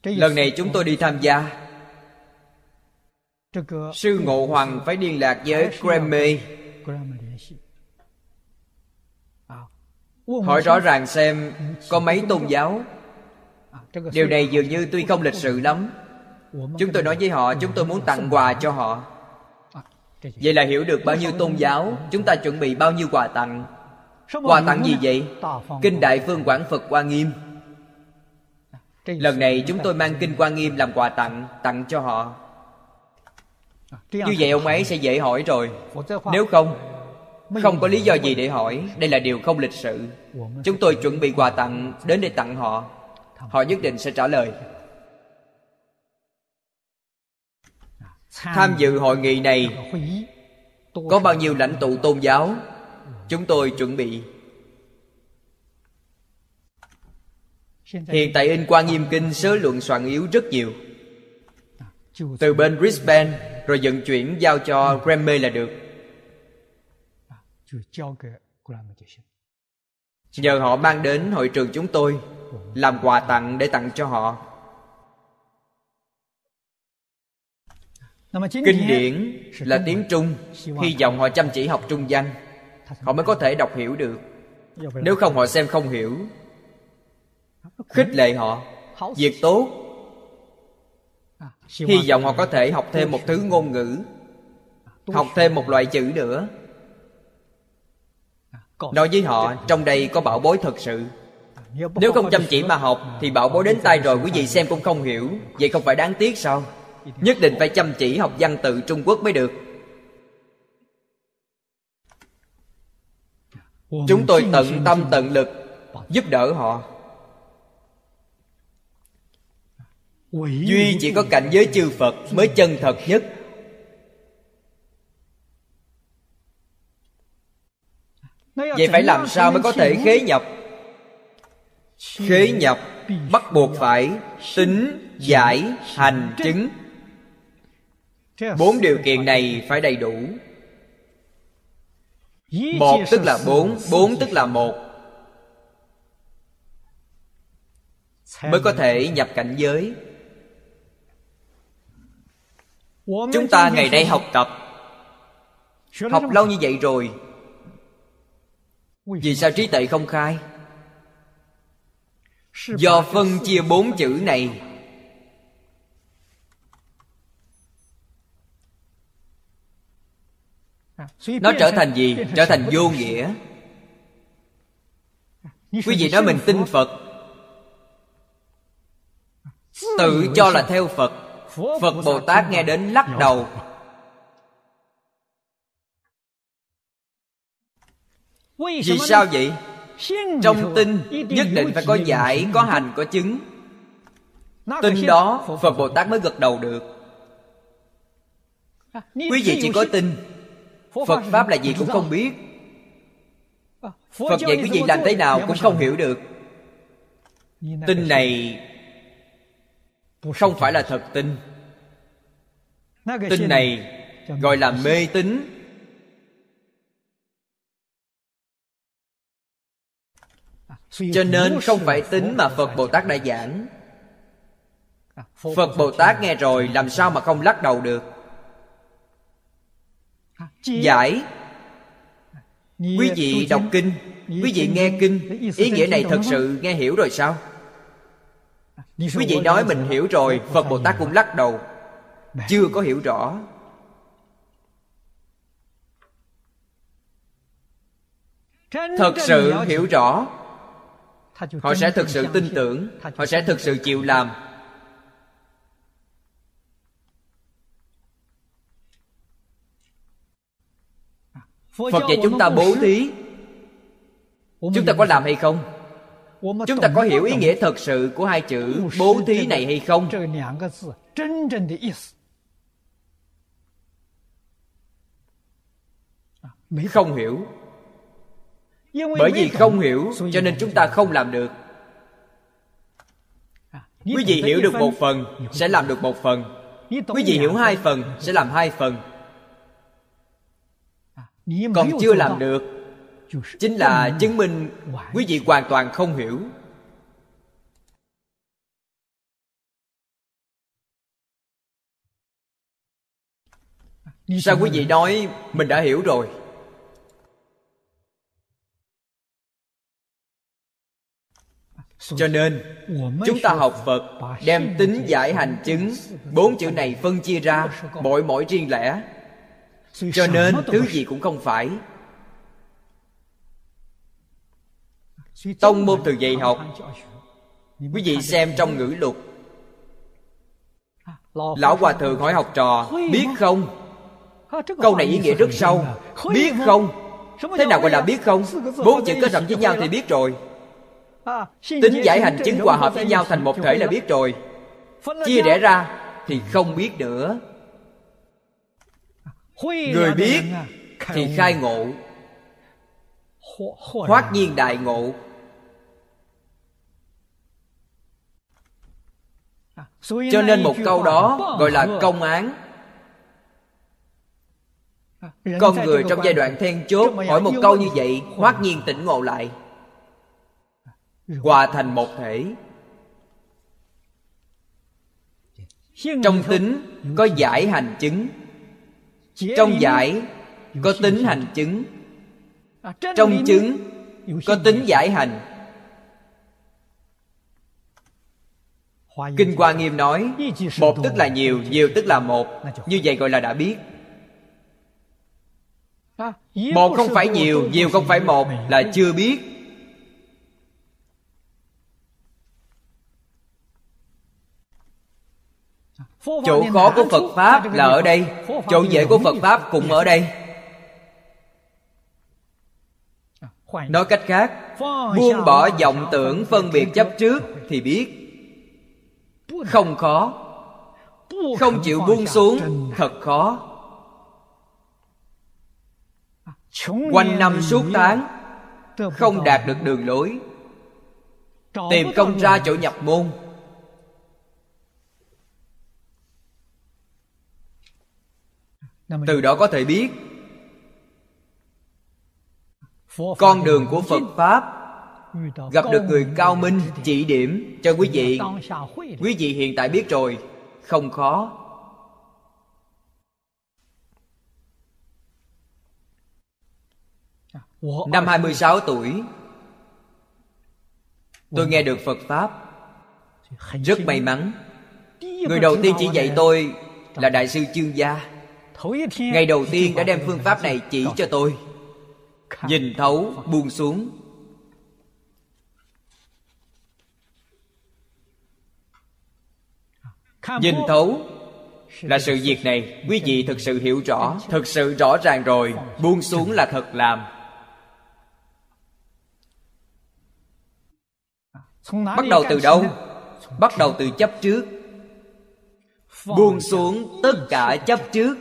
lần này chúng tôi đi tham gia. Sư ngộ hoàng phải liên lạc với grammy. hỏi rõ ràng xem có mấy tôn giáo? Điều này dường như tuy không lịch sự lắm. chúng tôi nói với họ chúng tôi muốn tặng quà cho họ. Vậy là hiểu được bao nhiêu tôn giáo? chúng ta chuẩn bị bao nhiêu quà tặng? Quà tặng gì vậy? Kinh đại phương quảng phật hoa nghiêm lần này chúng tôi mang kinh quan nghiêm làm quà tặng tặng cho họ. Như vậy ông ấy sẽ dễ hỏi rồi. Nếu không không có lý do gì để hỏi đây là điều không lịch sự. Chúng tôi chuẩn bị quà tặng đến để tặng họ. Họ nhất định sẽ trả lời. Tham dự hội nghị này có bao nhiêu lãnh tụ tôn giáo? Chúng tôi chuẩn bị Hiện tại in qua nghiêm kinh sớ luận soạn yếu rất nhiều. Từ bên Brisbane Rồi vận chuyển giao cho Grammy là được. Nhờ họ mang đến hội trường chúng tôi Làm quà tặng để tặng cho họ. Kinh điển là tiếng Trung Hy vọng họ chăm chỉ học trung văn. Họ mới có thể đọc hiểu được. Nếu không họ xem không hiểu khích lệ họ việc tốt hy vọng họ có thể học thêm một thứ ngôn ngữ học thêm một loại chữ nữa. Nói với họ trong đây có bảo bối thật sự. Nếu không chăm chỉ mà học thì bảo bối đến tay rồi quý vị xem cũng không hiểu. Vậy không phải đáng tiếc sao? Nhất định phải chăm chỉ học văn tự trung quốc mới được. Chúng tôi tận tâm tận lực giúp đỡ họ duy chỉ có cảnh giới chư phật mới chân thật nhất. Vậy phải làm sao mới có thể khế nhập? Khế nhập bắt buộc phải tính giải hành chứng. Bốn điều kiện này phải đầy đủ. Một tức là bốn bốn tức là một. mới có thể nhập cảnh giới chúng ta ngày nay học tập. Học lâu như vậy rồi. Vì sao trí tuệ không khai? Do phân chia bốn chữ này. Nó trở thành gì? Trở thành vô nghĩa. Quý vị nói mình tin phật. Tự cho là theo phật phật bồ tát nghe đến lắc đầu. vì sao vậy? Trong tin nhất định phải có giải có hành có chứng. Tin đó phật bồ tát mới gật đầu được. Quý vị chỉ có tin. Phật pháp là gì cũng không biết. Phật dạy quý vị làm thế nào cũng không hiểu được. Tin này không phải là thật tin. Tin này gọi là mê tín. Cho nên không phải tính mà phật bồ tát đã giảng. Phật bồ tát nghe rồi làm sao mà không lắc đầu được? Giải. Quý vị đọc kinh. quý vị nghe kinh. ý nghĩa này thật sự nghe hiểu rồi sao quý vị nói mình hiểu rồi phật bồ tát cũng lắc đầu. Chưa có hiểu rõ. Thật sự hiểu rõ. Họ sẽ thực sự tin tưởng họ sẽ thực sự chịu làm. phật dạy chúng ta bố thí. Chúng ta có làm hay không chúng ta có hiểu ý nghĩa thật sự của hai chữ bố thí này hay không? không hiểu. Bởi vì không hiểu cho nên chúng ta không làm được. Quý vị hiểu được một phần sẽ làm được một phần. Quý vị hiểu hai phần sẽ làm hai phần. Còn chưa làm được chính là chứng minh quý vị hoàn toàn không hiểu. Sao quý vị nói mình đã hiểu rồi? Cho nên chúng ta học phật đem tính giải hành chứng bốn chữ này phân chia ra mỗi mỗi riêng lẻ. cho nên thứ gì cũng không phải tông môn từ dạy học. Quý vị xem trong ngữ lục lão hòa thượng hỏi học trò, biết không? Câu này ý nghĩa rất sâu. Biết không? Thế nào gọi là biết không? Bốn chữ kết hợp với nhau thì biết rồi. Tính giải hành chứng hòa hợp với nhau thành một thể là biết rồi. Chia rẽ ra thì không biết nữa. Người biết thì khai ngộ hoát nhiên đại ngộ. Cho nên một câu đó gọi là công án. Con người trong giai đoạn then chốt hỏi một câu như vậy hoát nhiên tỉnh ngộ lại. Hòa thành một thể. Trong tính có giải hành chứng. Trong giải có tính hành chứng trong chứng có tính giải hành. Kinh hoa nghiêm nói một tức là nhiều nhiều tức là một. Như vậy gọi là đã biết. Một không phải nhiều nhiều không phải một là chưa biết. Chỗ khó của phật pháp là ở đây chỗ dễ của phật pháp cũng ở đây nói cách khác buông bỏ vọng tưởng phân biệt chấp trước thì biết. Không khó. Không chịu buông xuống thật khó. Quanh năm suốt tháng không đạt được đường lối. Tìm công ra chỗ nhập môn. Từ đó có thể biết con đường của phật pháp gặp được người cao minh chỉ điểm cho quý vị. Quý vị hiện tại biết rồi không khó. Năm 26 tuổi Tôi nghe được Phật Pháp. Rất may mắn. Người đầu tiên chỉ dạy tôi Là Đại sư Chương Gia. Ngày đầu tiên đã đem phương pháp này chỉ cho tôi Nhìn thấu buông xuống. Nhìn thấu là sự việc này quý vị thực sự hiểu rõ thực sự rõ ràng rồi buông xuống là thật làm. Bắt đầu từ đâu? Bắt đầu từ chấp trước. Buông xuống tất cả chấp trước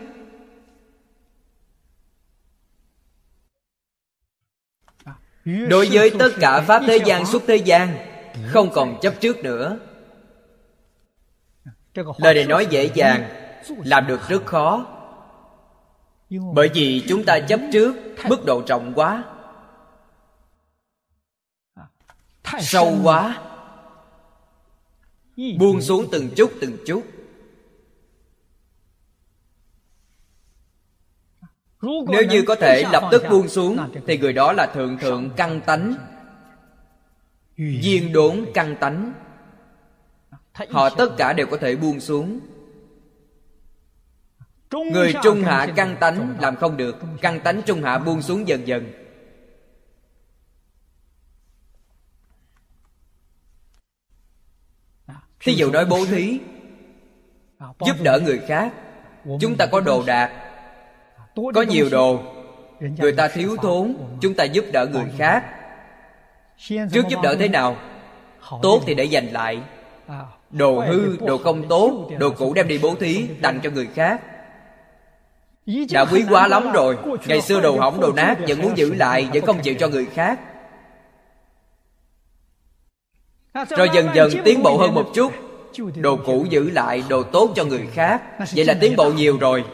đối với tất cả pháp thế gian xuất thế gian, không còn chấp trước nữa. Lời này nói dễ dàng, làm được rất khó. Bởi vì chúng ta chấp trước mức độ trọng quá. Sâu quá. Buông xuống từng chút từng chút. Nếu như có thể lập tức buông xuống, thì người đó là thượng thượng căn tánh. Viên đốn căn tánh. Họ tất cả đều có thể buông xuống. Người trung hạ căn tánh làm không được. Căn tánh trung hạ buông xuống dần dần. Thí dụ nói bố thí, giúp đỡ người khác. Chúng ta có đồ đạc có nhiều đồ. người ta thiếu thốn. chúng ta giúp đỡ người khác. Trước giúp đỡ thế nào? Tốt thì để dành lại. Đồ hư đồ không tốt đồ cũ đem đi bố thí tặng cho người khác. Đã quý quá lắm rồi. Ngày xưa đồ hỏng đồ nát vẫn muốn giữ lại vẫn không chịu cho người khác. Rồi dần dần tiến bộ hơn một chút. Đồ cũ giữ lại đồ tốt cho người khác. Vậy là tiến bộ nhiều rồi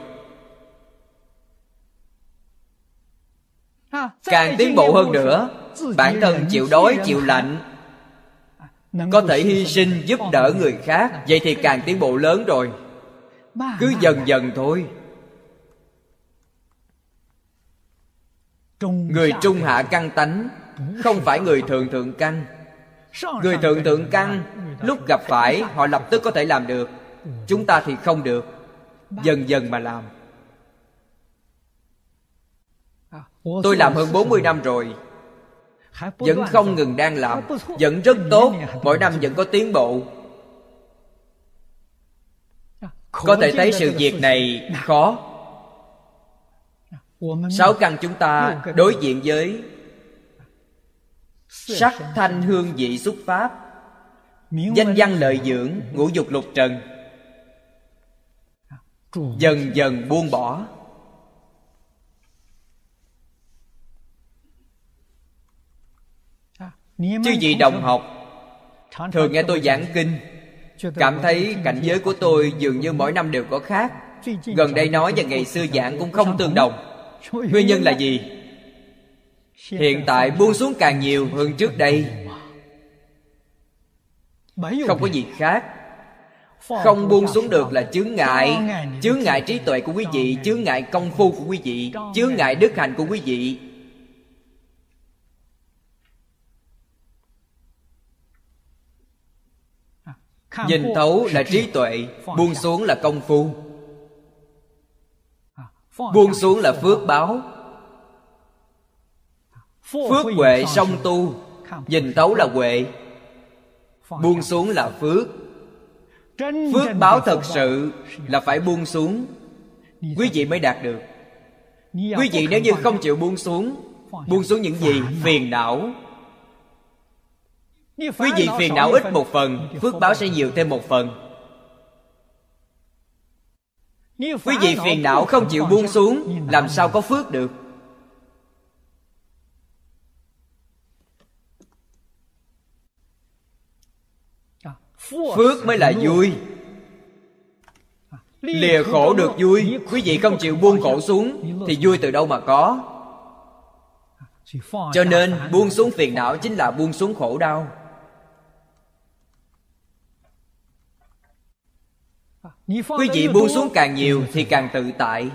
càng tiến bộ hơn nữa bản thân chịu đói chịu lạnh có thể hy sinh giúp đỡ người khác vậy thì càng tiến bộ lớn rồi. Cứ dần dần thôi. Người trung hạ căn tánh không phải người thượng thượng căn. Người thượng thượng căn lúc gặp phải họ lập tức có thể làm được. Chúng ta thì không được. Dần dần mà làm tôi làm hơn 40 năm rồi. Vẫn không ngừng đang làm. Vẫn rất tốt. mỗi năm vẫn có tiến bộ. Có thể thấy sự việc này khó. Sáu căn chúng ta đối diện với sắc thanh hương vị xuất pháp danh văn lợi dưỡng ngũ dục lục trần. Dần dần buông bỏ chứ gì đồng học. thường nghe tôi giảng kinh. cảm thấy cảnh giới của tôi dường như mỗi năm đều có khác. Gần đây nói và ngày xưa giảng cũng không tương đồng. Nguyên nhân là gì? Hiện tại buông xuống càng nhiều hơn trước đây. không có gì khác. Không buông xuống được là chướng ngại chướng ngại trí tuệ của quý vị chướng ngại công phu của quý vị chướng ngại đức hạnh của quý vị nhìn thấu là trí tuệ buông xuống là công phu. Buông xuống là phước báo. Phước huệ song tu. nhìn thấu là huệ. buông xuống là phước. Phước báo thật sự là phải buông xuống. quý vị mới đạt được. Quý vị nếu như không chịu buông xuống buông xuống những gì phiền não quý vị phiền não ít một phần phước báo sẽ nhiều thêm một phần. Quý vị phiền não không chịu buông xuống làm sao có phước được? Phước mới là vui. Lìa khổ được vui. Quý vị không chịu buông khổ xuống thì vui từ đâu mà có? Cho nên buông xuống phiền não chính là buông xuống khổ đau quý vị buông xuống càng nhiều thì càng tự tại.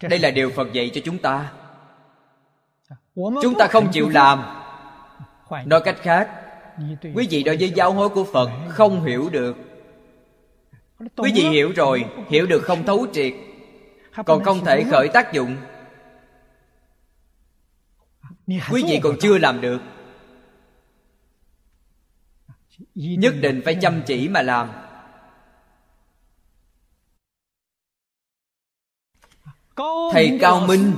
Đây là điều phật dạy cho chúng ta. Chúng ta không chịu làm. Nói cách khác quý vị đối với giáo hối của phật không hiểu được. Quý vị hiểu rồi hiểu được không thấu triệt còn không thể khởi tác dụng. Quý vị còn chưa làm được nhất định phải chăm chỉ mà làm. Thầy cao minh.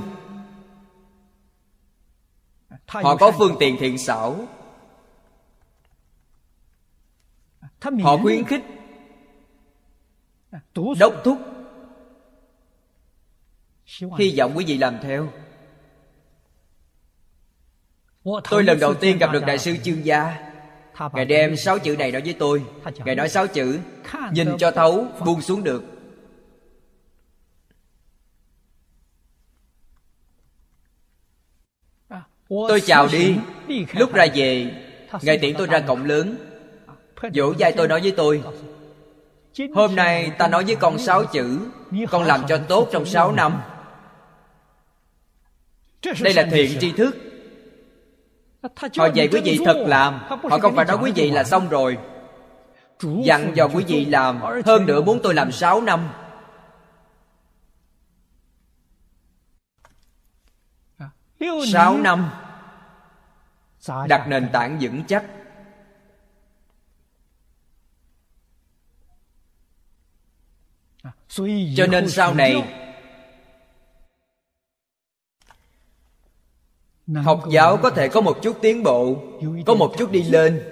Họ có phương tiện thiện xảo. Họ khuyến khích. Đốc thúc. Hy vọng quý vị làm theo. Tôi lần đầu tiên gặp được đại sư chương gia ngài đem sáu chữ này nói với tôi. Ngài nói sáu chữ nhìn cho thấu buông xuống được. Tôi chào đi. lúc ra về ngài tiễn tôi ra cổng lớn. Dỗ dai tôi nói với tôi hôm nay ta nói với con sáu chữ con làm cho tốt trong sáu năm. đây là thiện tri thức họ dạy quý vị thật làm. Họ không phải nói quý vị là xong rồi. Dặn dò quý vị làm hơn nữa muốn tôi làm sáu năm. Sáu năm. Đặt nền tảng vững chắc. Cho nên sau này học giáo có thể có một chút tiến bộ có một chút đi lên.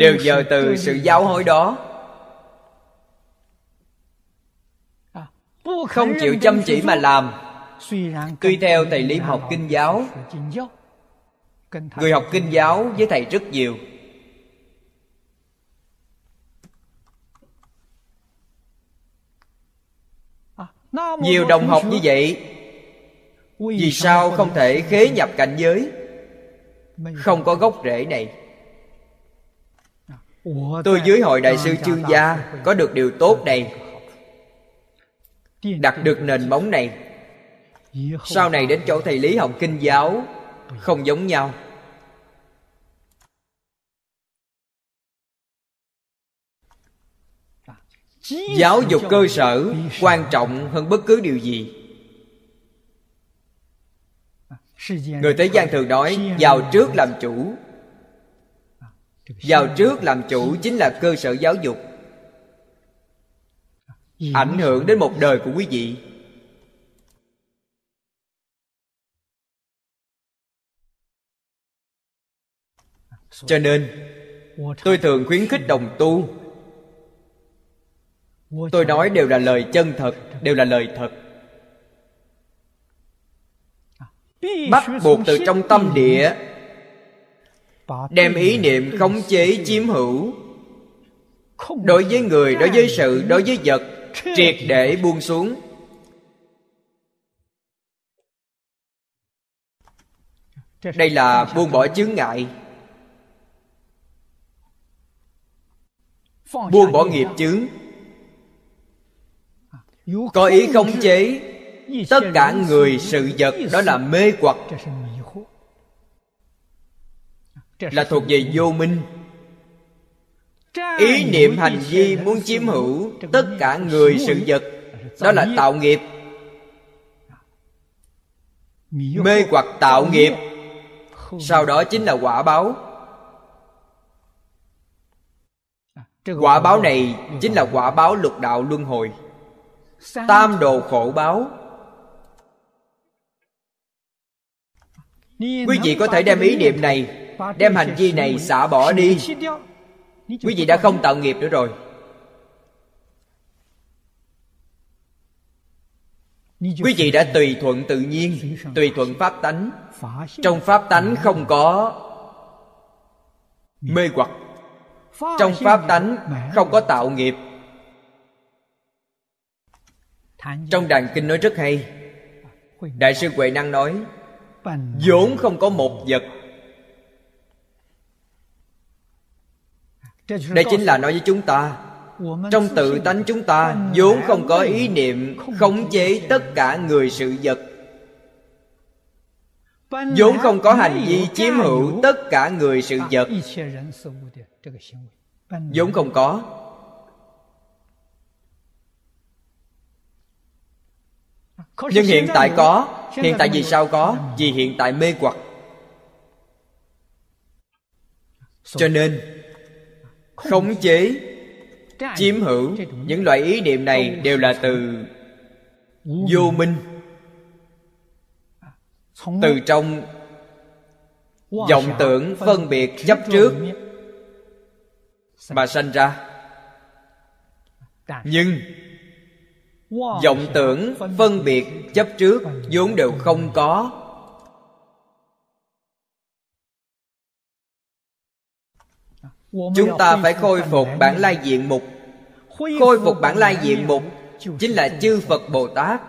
Đều nhờ từ sự giáo hối đó. Không chịu chăm chỉ mà làm. Tuy theo thầy lý học kinh giáo. người học kinh giáo với thầy rất nhiều. Nhiều đồng học như vậy vì sao không thể khế nhập cảnh giới? Không có gốc rễ này. Tôi dưới hội đại sư chương gia có được điều tốt này. Đặt được nền móng này. Sau này đến chỗ thầy lý học kinh giáo không giống nhau. Giáo dục cơ sở quan trọng hơn bất cứ điều gì người thế gian thường nói, vào trước làm chủ. Vào trước làm chủ chính là cơ sở giáo dục. Ảnh hưởng đến một đời của quý vị. Cho nên, tôi thường khuyến khích đồng tu. Tôi nói đều là lời chân thật, đều là lời thật. Bắt buộc từ trong tâm địa, đem ý niệm khống chế chiếm hữu. Đối với người, đối với sự, đối với vật, triệt để buông xuống. Đây là buông bỏ chướng ngại. Buông bỏ nghiệp chướng. Có ý khống chế tất cả người sự vật đó là mê hoặc. Là thuộc về vô minh. Ý niệm hành vi muốn chiếm hữu tất cả người sự vật đó là tạo nghiệp. Mê hoặc tạo nghiệp. Sau đó chính là quả báo. Quả báo này chính là quả báo lục đạo luân hồi. Tam đồ khổ báo. Quý vị có thể đem ý niệm này đem hành vi này xả bỏ đi. quý vị đã không tạo nghiệp nữa rồi. Quý vị đã tùy thuận tự nhiên tùy thuận pháp tánh. Trong pháp tánh không có mê hoặc. Trong pháp tánh không có tạo nghiệp. Trong đàn kinh nói rất hay. Đại sư huệ năng nói vốn không có một vật. Đây chính là nói với chúng ta. trong tự tánh chúng ta vốn không có ý niệm khống chế tất cả người sự vật. Vốn không có hành vi chiếm hữu tất cả người sự vật. vốn không có nhưng hiện tại có. Hiện tại vì sao có? Vì hiện tại mê hoặc. Cho nên khống chế chiếm hữu những loại ý niệm này đều là từ vô minh. Từ trong vọng tưởng phân biệt chấp trước mà sanh ra. Nhưng vọng tưởng, phân biệt, chấp trước, vốn đều không có. Chúng ta phải khôi phục bản lai diện mục. Khôi phục bản lai diện mục chính là chư phật bồ tát.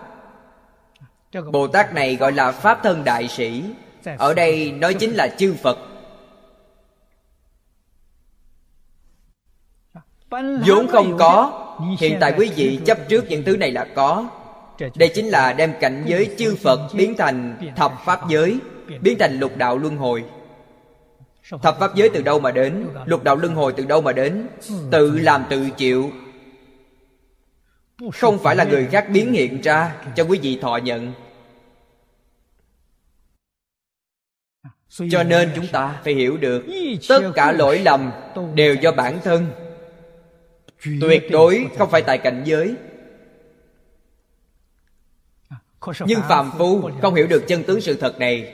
Bồ tát này gọi là pháp thân đại sĩ. Ở đây nói chính là chư phật. Vốn không có hiện tại quý vị chấp trước những thứ này là có. Đây chính là đem cảnh giới chư phật biến thành thập pháp giới biến thành lục đạo luân hồi. Thập pháp giới từ đâu mà đến? Lục đạo luân hồi từ đâu mà đến? tự làm tự chịu. Không phải là người khác biến hiện ra cho quý vị thọ nhận. Cho nên chúng ta phải hiểu được tất cả lỗi lầm đều do bản thân tuyệt đối không phải tại cảnh giới. Nhưng phàm phu không hiểu được chân tướng sự thật này.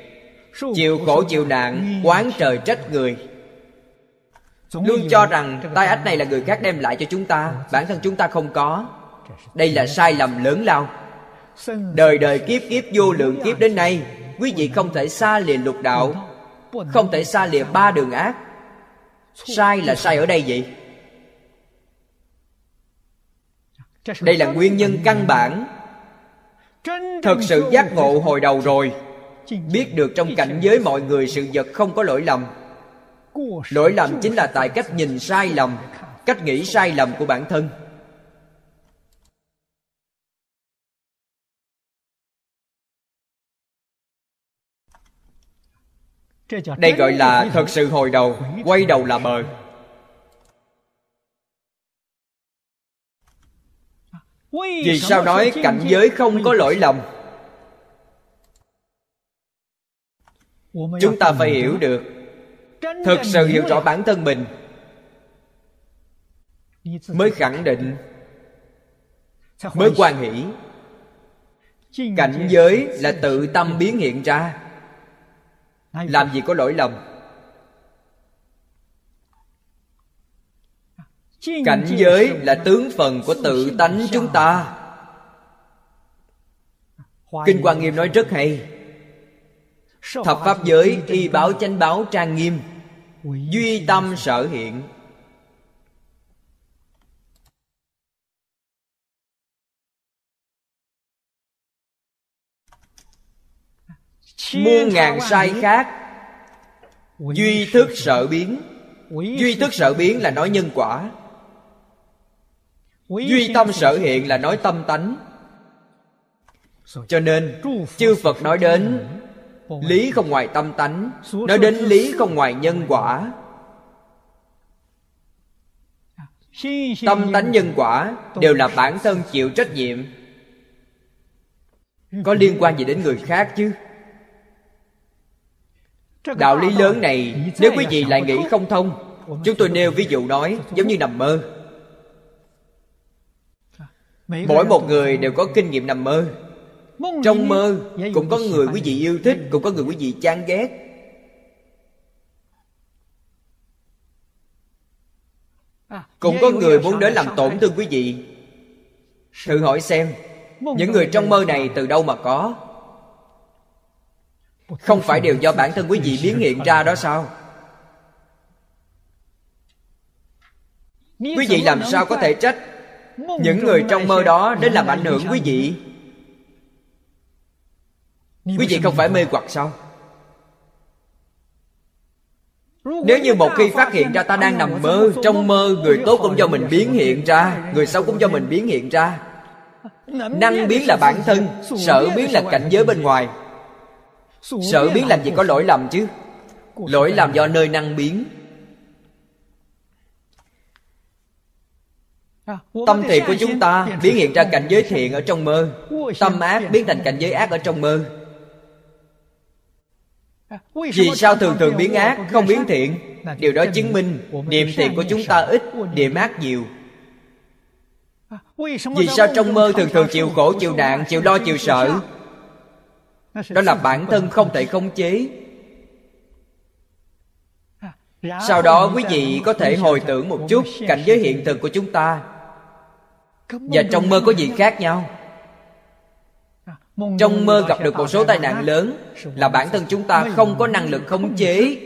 Chịu khổ chịu nạn quán trời trách người. Luôn cho rằng tai ách này là người khác đem lại cho chúng ta bản thân chúng ta không có. Đây là sai lầm lớn lao. Đời đời kiếp kiếp vô lượng kiếp đến nay quý vị không thể xa lìa lục đạo không thể xa lìa ba đường ác. Sai là sai ở đây vậy đây là nguyên nhân căn bản. Thật sự giác ngộ hồi đầu rồi. biết được trong cảnh giới mọi người sự vật không có lỗi lầm. Lỗi lầm chính là tại cách nhìn sai lầm cách nghĩ sai lầm của bản thân. Đây gọi là thật sự hồi đầu quay đầu là bờ vì sao nói cảnh giới không có lỗi lầm? Chúng ta phải hiểu được. thực sự hiểu rõ bản thân mình. Mới khẳng định. mới quan hỷ. Cảnh giới là tự tâm biến hiện ra. Làm gì có lỗi lầm cảnh giới là tướng phần của tự tánh chúng ta. Kinh quan nghiêm nói rất hay. Thập pháp giới y báo chánh báo trang nghiêm duy tâm sở hiện. Muôn ngàn sai khác duy thức sở biến. Duy thức sở biến là nói nhân quả duy tâm sở hiện là nói tâm tánh. Cho nên chư phật nói đến lý không ngoài tâm tánh nói đến lý không ngoài nhân quả. Tâm tánh nhân quả đều là bản thân chịu trách nhiệm. Có liên quan gì đến người khác chứ? Đạo lý lớn này nếu quý vị lại nghĩ không thông chúng tôi nêu ví dụ nói giống như nằm mơ mỗi một người đều có kinh nghiệm nằm mơ. Trong mơ cũng có người quý vị yêu thích cũng có người quý vị chán ghét. Cũng có người muốn đến làm tổn thương quý vị. Thử hỏi xem những người trong mơ này từ đâu mà có? Không phải đều do bản thân quý vị biến hiện ra đó sao? Quý vị làm sao có thể trách những người trong mơ đó đến làm ảnh hưởng quý vị. Quý vị không phải mê hoặc sao? nếu như một khi phát hiện ra ta đang nằm mơ Trong mơ người tốt cũng do mình biến hiện ra Người xấu cũng do mình biến hiện ra. Năng biến là bản thân Sợ biến là cảnh giới bên ngoài. Sợ biến làm gì có lỗi lầm chứ? Lỗi lầm do nơi năng biến Tâm thiện của chúng ta biến hiện ra cảnh giới thiện ở trong mơ Tâm ác biến thành cảnh giới ác ở trong mơ Vì sao thường thường biến ác không biến thiện Điều đó chứng minh Niệm thiện của chúng ta ít Niệm ác nhiều Vì sao trong mơ thường thường chịu khổ chịu nạn Chịu lo chịu sợ Đó là bản thân không thể khống chế Sau đó quý vị có thể hồi tưởng một chút Cảnh giới hiện thực của chúng ta Và trong mơ có gì khác nhau? Trong mơ gặp được một số tai nạn lớn Là bản thân chúng ta không có năng lực khống chế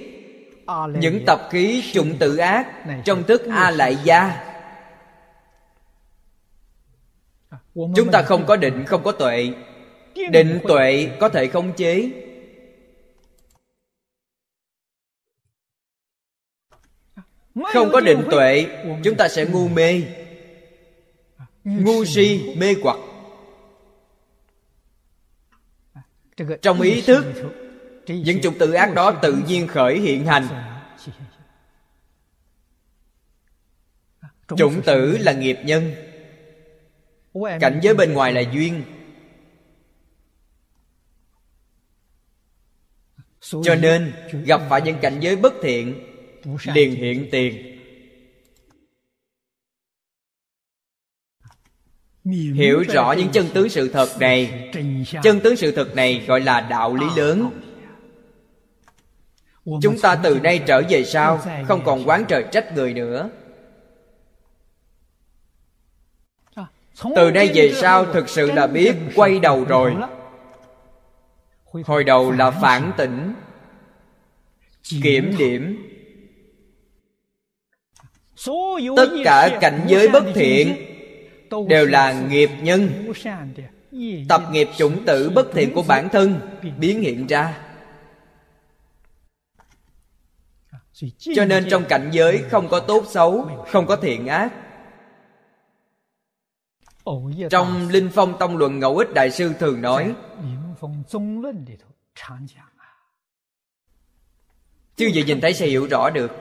Những tập khí chủng tự ác Trong thức A lại gia Chúng ta không có định, không có tuệ. Định tuệ có thể khống chế. Không có định tuệ Chúng ta sẽ ngu mê Ngu si, mê hoặc. Trong ý thức Những chủng tự ác đó tự nhiên khởi hiện hành. Chủng tử là nghiệp nhân. Cảnh giới bên ngoài là duyên. Cho nên gặp phải những cảnh giới bất thiện Liền hiện tiền Hiểu rõ những chân tướng sự thật này. Chân tướng sự thật này gọi là đạo lý lớn. Chúng ta từ nay trở về sau Không còn quán trời trách người nữa. Từ nay về sau thực sự là biết quay đầu rồi. Hồi đầu là phản tỉnh. Kiểm điểm. Tất cả cảnh giới bất thiện Đều là nghiệp nhân. Tập nghiệp chủng tử bất thiện của bản thân Biến hiện ra. Cho nên trong cảnh giới không có tốt xấu, Không có thiện ác. Trong Linh Phong Tông Luận Ngẫu Ích Đại Sư thường nói Chứ gì nhìn thấy sẽ hiểu rõ được.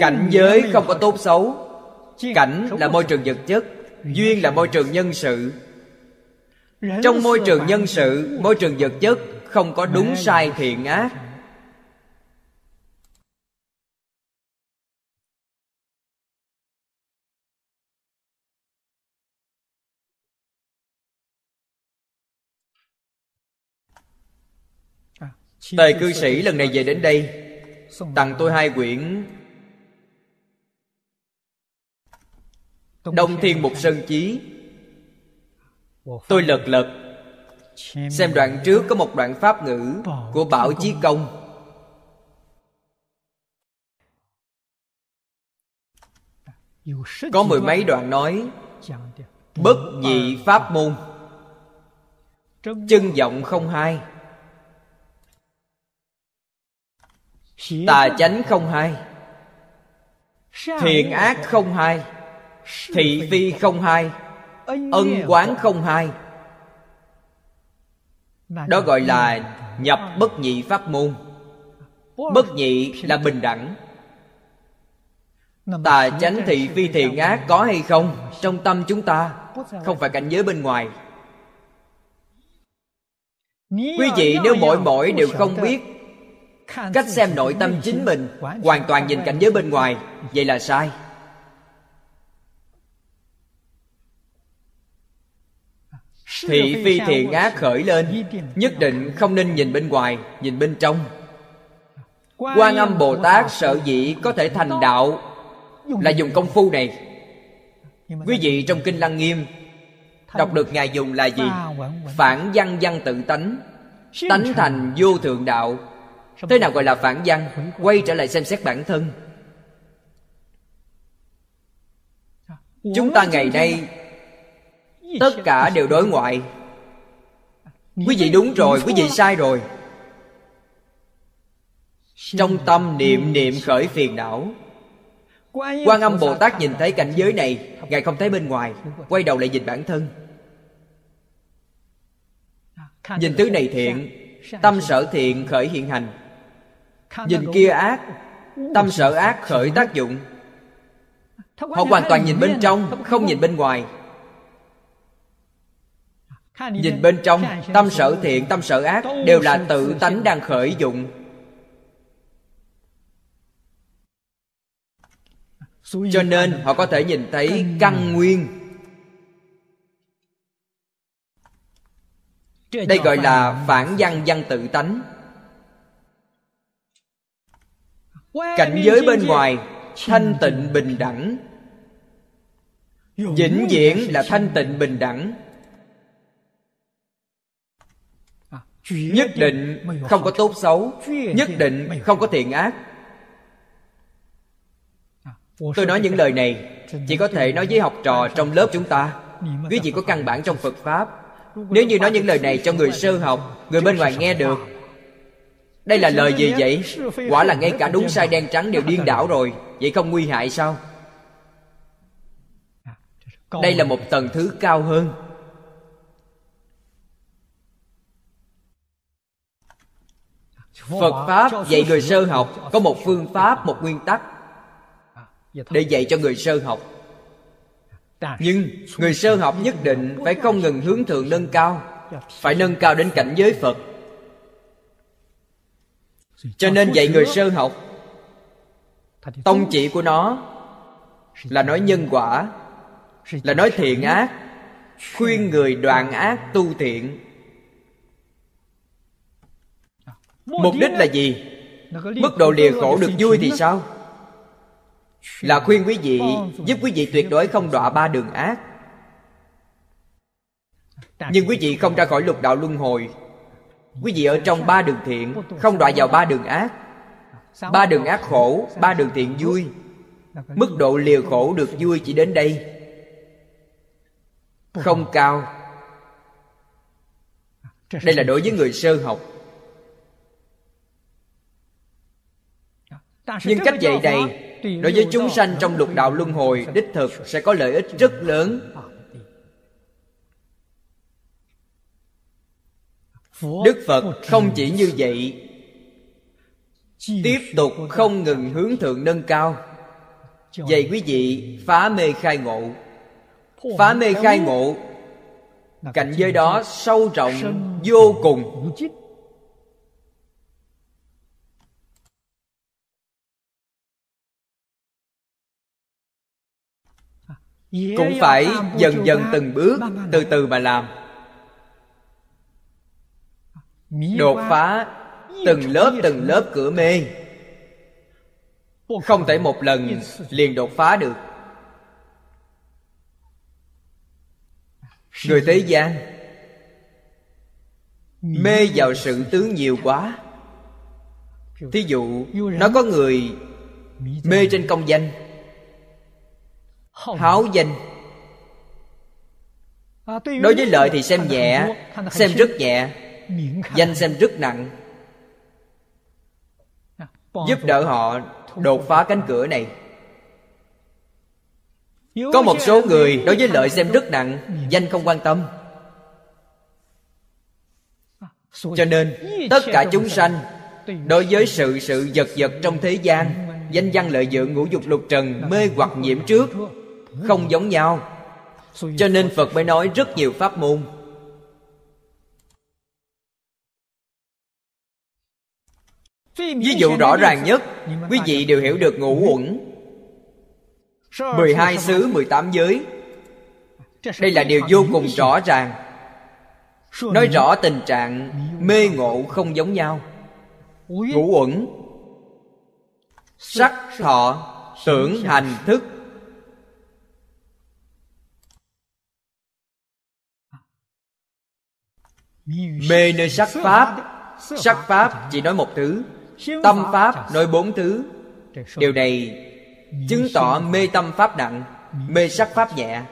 Cảnh giới không có tốt xấu Cảnh là môi trường vật chất Duyên là môi trường nhân sự. Trong môi trường nhân sự Môi trường vật chất Không có đúng sai thiện ác. Tề cư sĩ lần này về đến đây. Tặng tôi hai quyển Đông Thiên Mục Sơn Chí. Tôi lật lật. Xem đoạn trước có một đoạn pháp ngữ Của Bảo Chí Công. Có mười mấy đoạn nói Bất nhị pháp môn. Chân giọng không hai. Tà chánh không hai. Thiện ác không hai Thị phi không hai, Ân quán không hai. Đó gọi là nhập bất nhị pháp môn. Bất nhị là bình đẳng. Tà chánh thị phi thiện ác có hay không Trong tâm chúng ta Không phải cảnh giới bên ngoài. Quý vị nếu mỗi mỗi đều không biết Cách xem nội tâm chính mình, Hoàn toàn nhìn cảnh giới bên ngoài, Vậy là sai. Thị phi thiện ác khởi lên Nhất định không nên nhìn bên ngoài Nhìn bên trong. Quan âm Bồ Tát sợ dĩ có thể thành đạo Là dùng công phu này. Quý vị trong Kinh Lăng Nghiêm Đọc được Ngài dùng là gì? Phản văn văn tự tánh Tánh thành vô thượng đạo. Thế nào gọi là phản văn? Quay trở lại xem xét bản thân. Chúng ta ngày nay tất cả đều đối ngoại. Quý vị đúng rồi quý vị sai rồi. Trong tâm niệm niệm khởi phiền não quan âm bồ tát nhìn thấy cảnh giới này ngài không thấy bên ngoài quay đầu lại nhìn bản thân. Nhìn thứ này thiện tâm sở thiện khởi hiện hành. Nhìn kia ác tâm sở ác khởi tác dụng. Họ hoàn toàn nhìn bên trong không nhìn bên ngoài nhìn bên trong, tâm sở thiện, tâm sở ác đều là tự tánh đang khởi dụng. Cho nên họ có thể nhìn thấy căn nguyên. Đây gọi là phản văn văn tự tánh. Cảnh giới bên ngoài, thanh tịnh bình đẳng. Vĩnh viễn là thanh tịnh bình đẳng. Nhất định không có tốt xấu nhất định không có thiện ác. Tôi nói những lời này chỉ có thể nói với học trò trong lớp chúng ta. quý vị có căn bản trong phật pháp? Nếu như nói những lời này cho người sơ học người bên ngoài nghe được. Đây là lời gì vậy? quả là ngay cả đúng sai đen trắng đều điên đảo rồi. Vậy không nguy hại sao? Đây là một tầng thứ cao hơn phật pháp dạy người sơ học có một phương pháp một nguyên tắc để dạy cho người sơ học. Nhưng người sơ học nhất định phải không ngừng hướng thượng nâng cao phải nâng cao đến cảnh giới phật. Cho nên dạy người sơ học tông chỉ của nó là nói nhân quả là nói thiện ác khuyên người đoạn ác tu thiện mục đích là gì? Mức độ lìa khổ được vui thì sao? Là khuyên quý vị, giúp quý vị tuyệt đối không đọa ba đường ác. Nhưng quý vị không ra khỏi lục đạo luân hồi. Quý vị ở trong ba đường thiện, không đọa vào ba đường ác. Ba đường ác khổ, ba đường thiện vui. Mức độ liều khổ được vui chỉ đến đây. Không cao. Đây là đối với người sơ học. Nhưng cách dạy này đối với chúng sanh trong lục đạo luân hồi đích thực sẽ có lợi ích rất lớn. Đức phật không chỉ như vậy tiếp tục không ngừng hướng thượng nâng cao. Dạy quý vị phá mê khai ngộ. Phá mê khai ngộ cảnh giới đó sâu rộng vô cùng cũng phải dần dần từng bước từ từ mà làm. Đột phá từng lớp từng lớp cửa mê. Không thể một lần liền đột phá được. Người thế gian mê vào sự tướng nhiều quá. Thí dụ nó có người mê trên công danh háo danh đối với lợi thì xem nhẹ xem rất nhẹ danh xem rất nặng。giúp đỡ họ đột phá cánh cửa này。có một số người đối với lợi xem rất nặng danh không quan tâm。cho nên tất cả chúng sanh đối với sự sự vật vật trong thế gian danh văn lợi dưỡng ngũ dục lục trần mê hoặc nhiễm trước không giống nhau. Cho nên phật mới nói rất nhiều pháp môn. Ví dụ rõ ràng nhất, quý vị đều hiểu được ngũ uẩn. 12 xứ 18 giới. Đây là điều vô cùng rõ ràng. Nói rõ tình trạng mê ngộ không giống nhau. Ngũ uẩn, Sắc, thọ, Tưởng, hành, thức Mê nơi sắc pháp. Sắc pháp chỉ nói một thứ. Tâm pháp nói bốn thứ. Điều này chứng tỏ mê tâm pháp nặng, Mê sắc pháp nhẹ.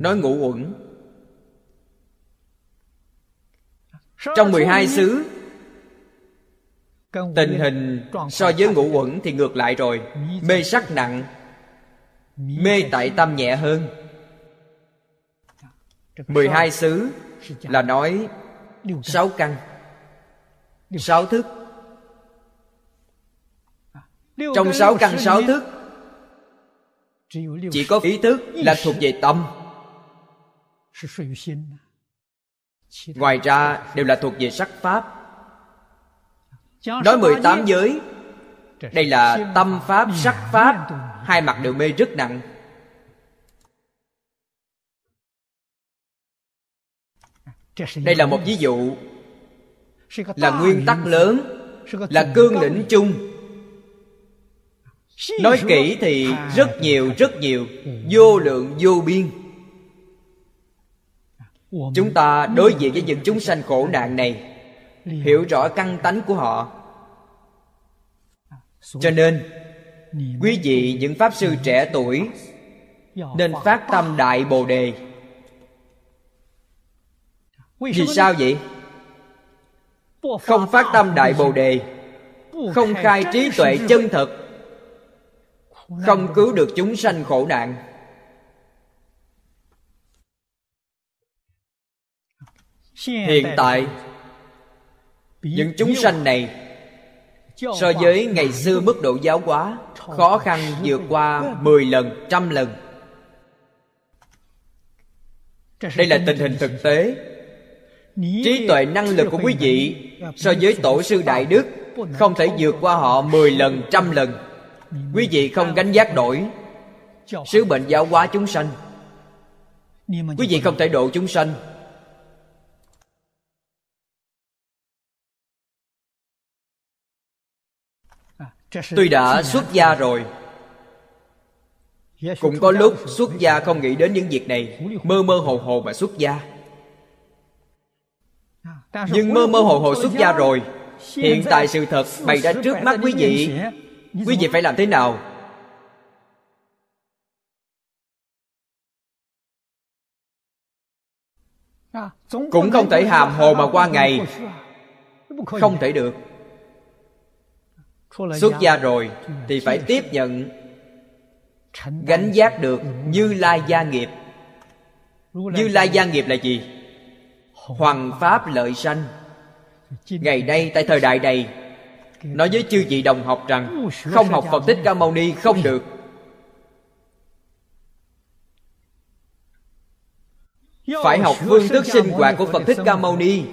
Nói ngũ uẩn. Trong 12 xứ, Tình hình so với ngũ uẩn thì ngược lại rồi. Mê sắc nặng, Mê tại tâm nhẹ hơn. 12 xứ là nói sáu căn. Sáu thức trong sáu căn sáu thức chỉ có ý thức là thuộc về tâm. Ngoài ra đều là thuộc về sắc pháp. Nói 18 giới đây là tâm pháp sắc pháp hai mặt đều mê rất nặng đây là một ví dụ là nguyên tắc lớn, là cương lĩnh chung. Nói kỹ thì rất nhiều rất nhiều, vô lượng, vô biên. Chúng ta đối diện với những chúng sanh khổ nạn này, hiểu rõ căn tánh của họ. Cho nên, quý vị những pháp sư trẻ tuổi nên phát tâm đại bồ đề vì sao vậy? không phát tâm đại bồ đề không khai trí tuệ chân thật không cứu được chúng sanh khổ nạn. Hiện tại những chúng sanh này so với ngày xưa mức độ giáo hóa khó khăn vượt qua 10 lần, trăm lần. Đây là tình hình thực tế trí tuệ năng lực của quý vị so với tổ sư đại đức không thể vượt qua họ 10 lần, trăm lần. Quý vị không gánh giác nổi. sứ bệnh giáo hóa chúng sanh. Quý vị không thể độ chúng sanh. Tuy đã xuất gia rồi cũng có lúc xuất gia không nghĩ đến những việc này. Mơ mơ hồ hồ mà xuất gia Ờ. nhưng mơ mơ hồ hồ xuất gia rồi. Hiện tại sự thật bày ra trước mắt quý vị. Quý vị phải làm thế nào? Cũng không thể hàm hồ mà qua ngày. Không thể được. Xuất gia rồi thì phải tiếp nhận. Gánh giác được như lai gia nghiệp. Như lai gia nghiệp là gì? Hoàng pháp lợi sanh. Ngày nay, tại thời đại này nói với chư vị đồng học rằng, không học phật thích ca mâu ni không được. Phải học phương thức sinh hoạt của phật thích ca mâu ni.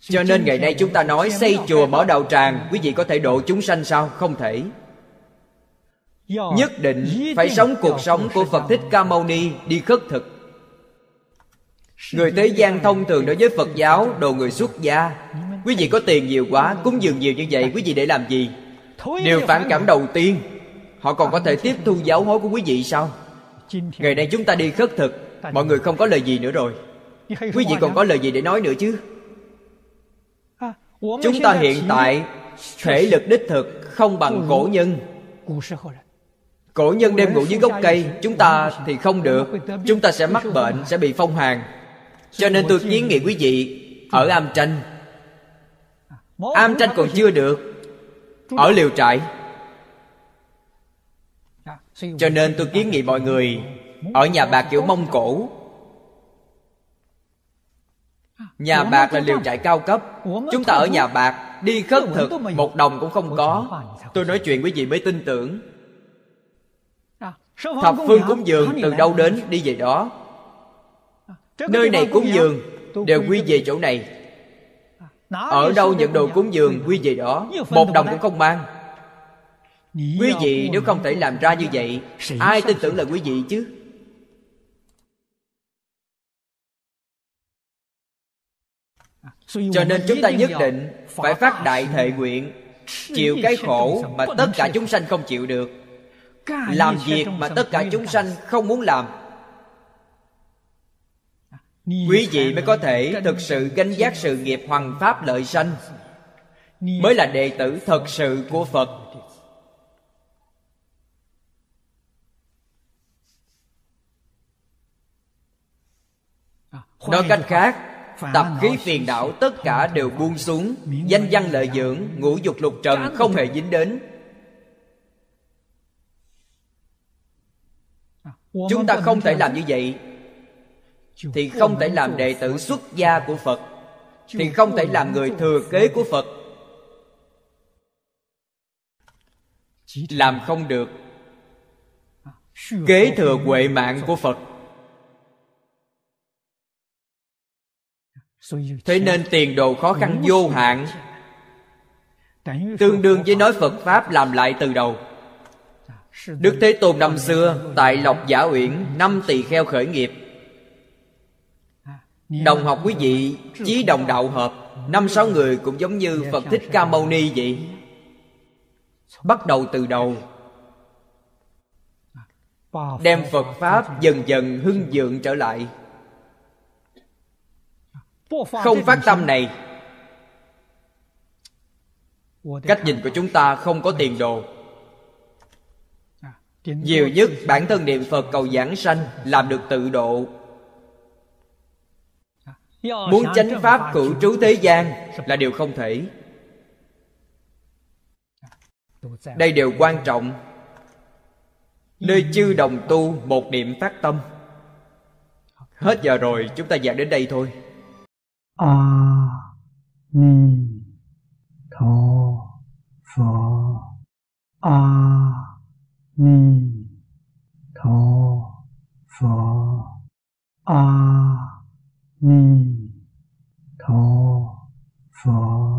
Cho nên ngày nay chúng ta nói xây chùa mở đạo tràng, quý vị có thể độ chúng sanh sao? Không thể nhất định phải sống cuộc sống của phật thích ca mâu ni đi khất thực. Người thế gian thông thường đối với phật giáo đồ người xuất gia. Quý vị có tiền nhiều quá cúng dường nhiều như vậy quý vị để làm gì? Điều phản cảm đầu tiên. Họ còn có thể tiếp thu giáo hối của quý vị sao? Ngày nay chúng ta đi khất thực. Mọi người không có lời gì nữa rồi. Quý vị còn có lời gì để nói nữa chứ? Chúng ta hiện tại thể lực đích thực không bằng cổ nhân cổ nhân đêm ngủ dưới gốc cây, chúng ta thì không được. Chúng ta sẽ mắc bệnh, sẽ bị phong hàn cho nên tôi kiến nghị quý vị ở am tranh. Am tranh còn chưa được. Ở liều trại. Cho nên tôi kiến nghị mọi người ở nhà bạc kiểu mông cổ. Nhà bạc là liều trại cao cấp. Chúng ta ở nhà bạc, đi khất thực, một đồng cũng không có. Tôi nói chuyện quý vị mới tin tưởng thập phương cúng dường từ đâu đến đi về đó. Nơi này cúng dường đều quy về chỗ này. Ở đâu nhận đồ cúng dường quy về đó một đồng cũng không mang. Quý vị nếu không thể làm ra như vậy ai tin tưởng là quý vị chứ? Cho nên chúng ta nhất định phải phát đại thệ nguyện chịu cái khổ mà tất cả chúng sanh không chịu được làm việc mà tất cả chúng sanh không muốn làm. Quý vị mới có thể thực sự gánh giác sự nghiệp hoàng pháp lợi sanh. mới là đệ tử thật sự của phật. nói cách khác tập khí phiền não tất cả đều buông xuống danh văn lợi dưỡng ngũ dục lục trần không hề dính đến chúng ta không thể làm như vậy. Thì không thể làm đệ tử xuất gia của phật. Thì không thể làm người thừa kế của phật. Làm không được. Kế thừa huệ mạng của phật. Thế nên tiền đồ khó khăn vô hạn. Tương đương với nói phật pháp làm lại từ đầu đức thế tôn năm xưa tại lộc giả uyển năm tỳ kheo khởi nghiệp. Đồng học quý vị chí đồng đạo hợp năm sáu người cũng giống như phật thích ca mâu ni vậy. Bắt đầu từ đầu. Đem phật pháp dần dần hưng dượng trở lại. Không phát tâm này. Cách nhìn của chúng ta không có tiền đồ nhiều nhất bản thân niệm phật cầu giảng sanh làm được tự độ. Muốn chánh pháp cửu trú thế gian là điều không thể. Đây đều quan trọng. Nơi chư đồng tu một niệm phát tâm. Hết giờ rồi chúng ta giảng đến đây thôi. A ni tho phở a 弥陀佛。阿弥陀佛。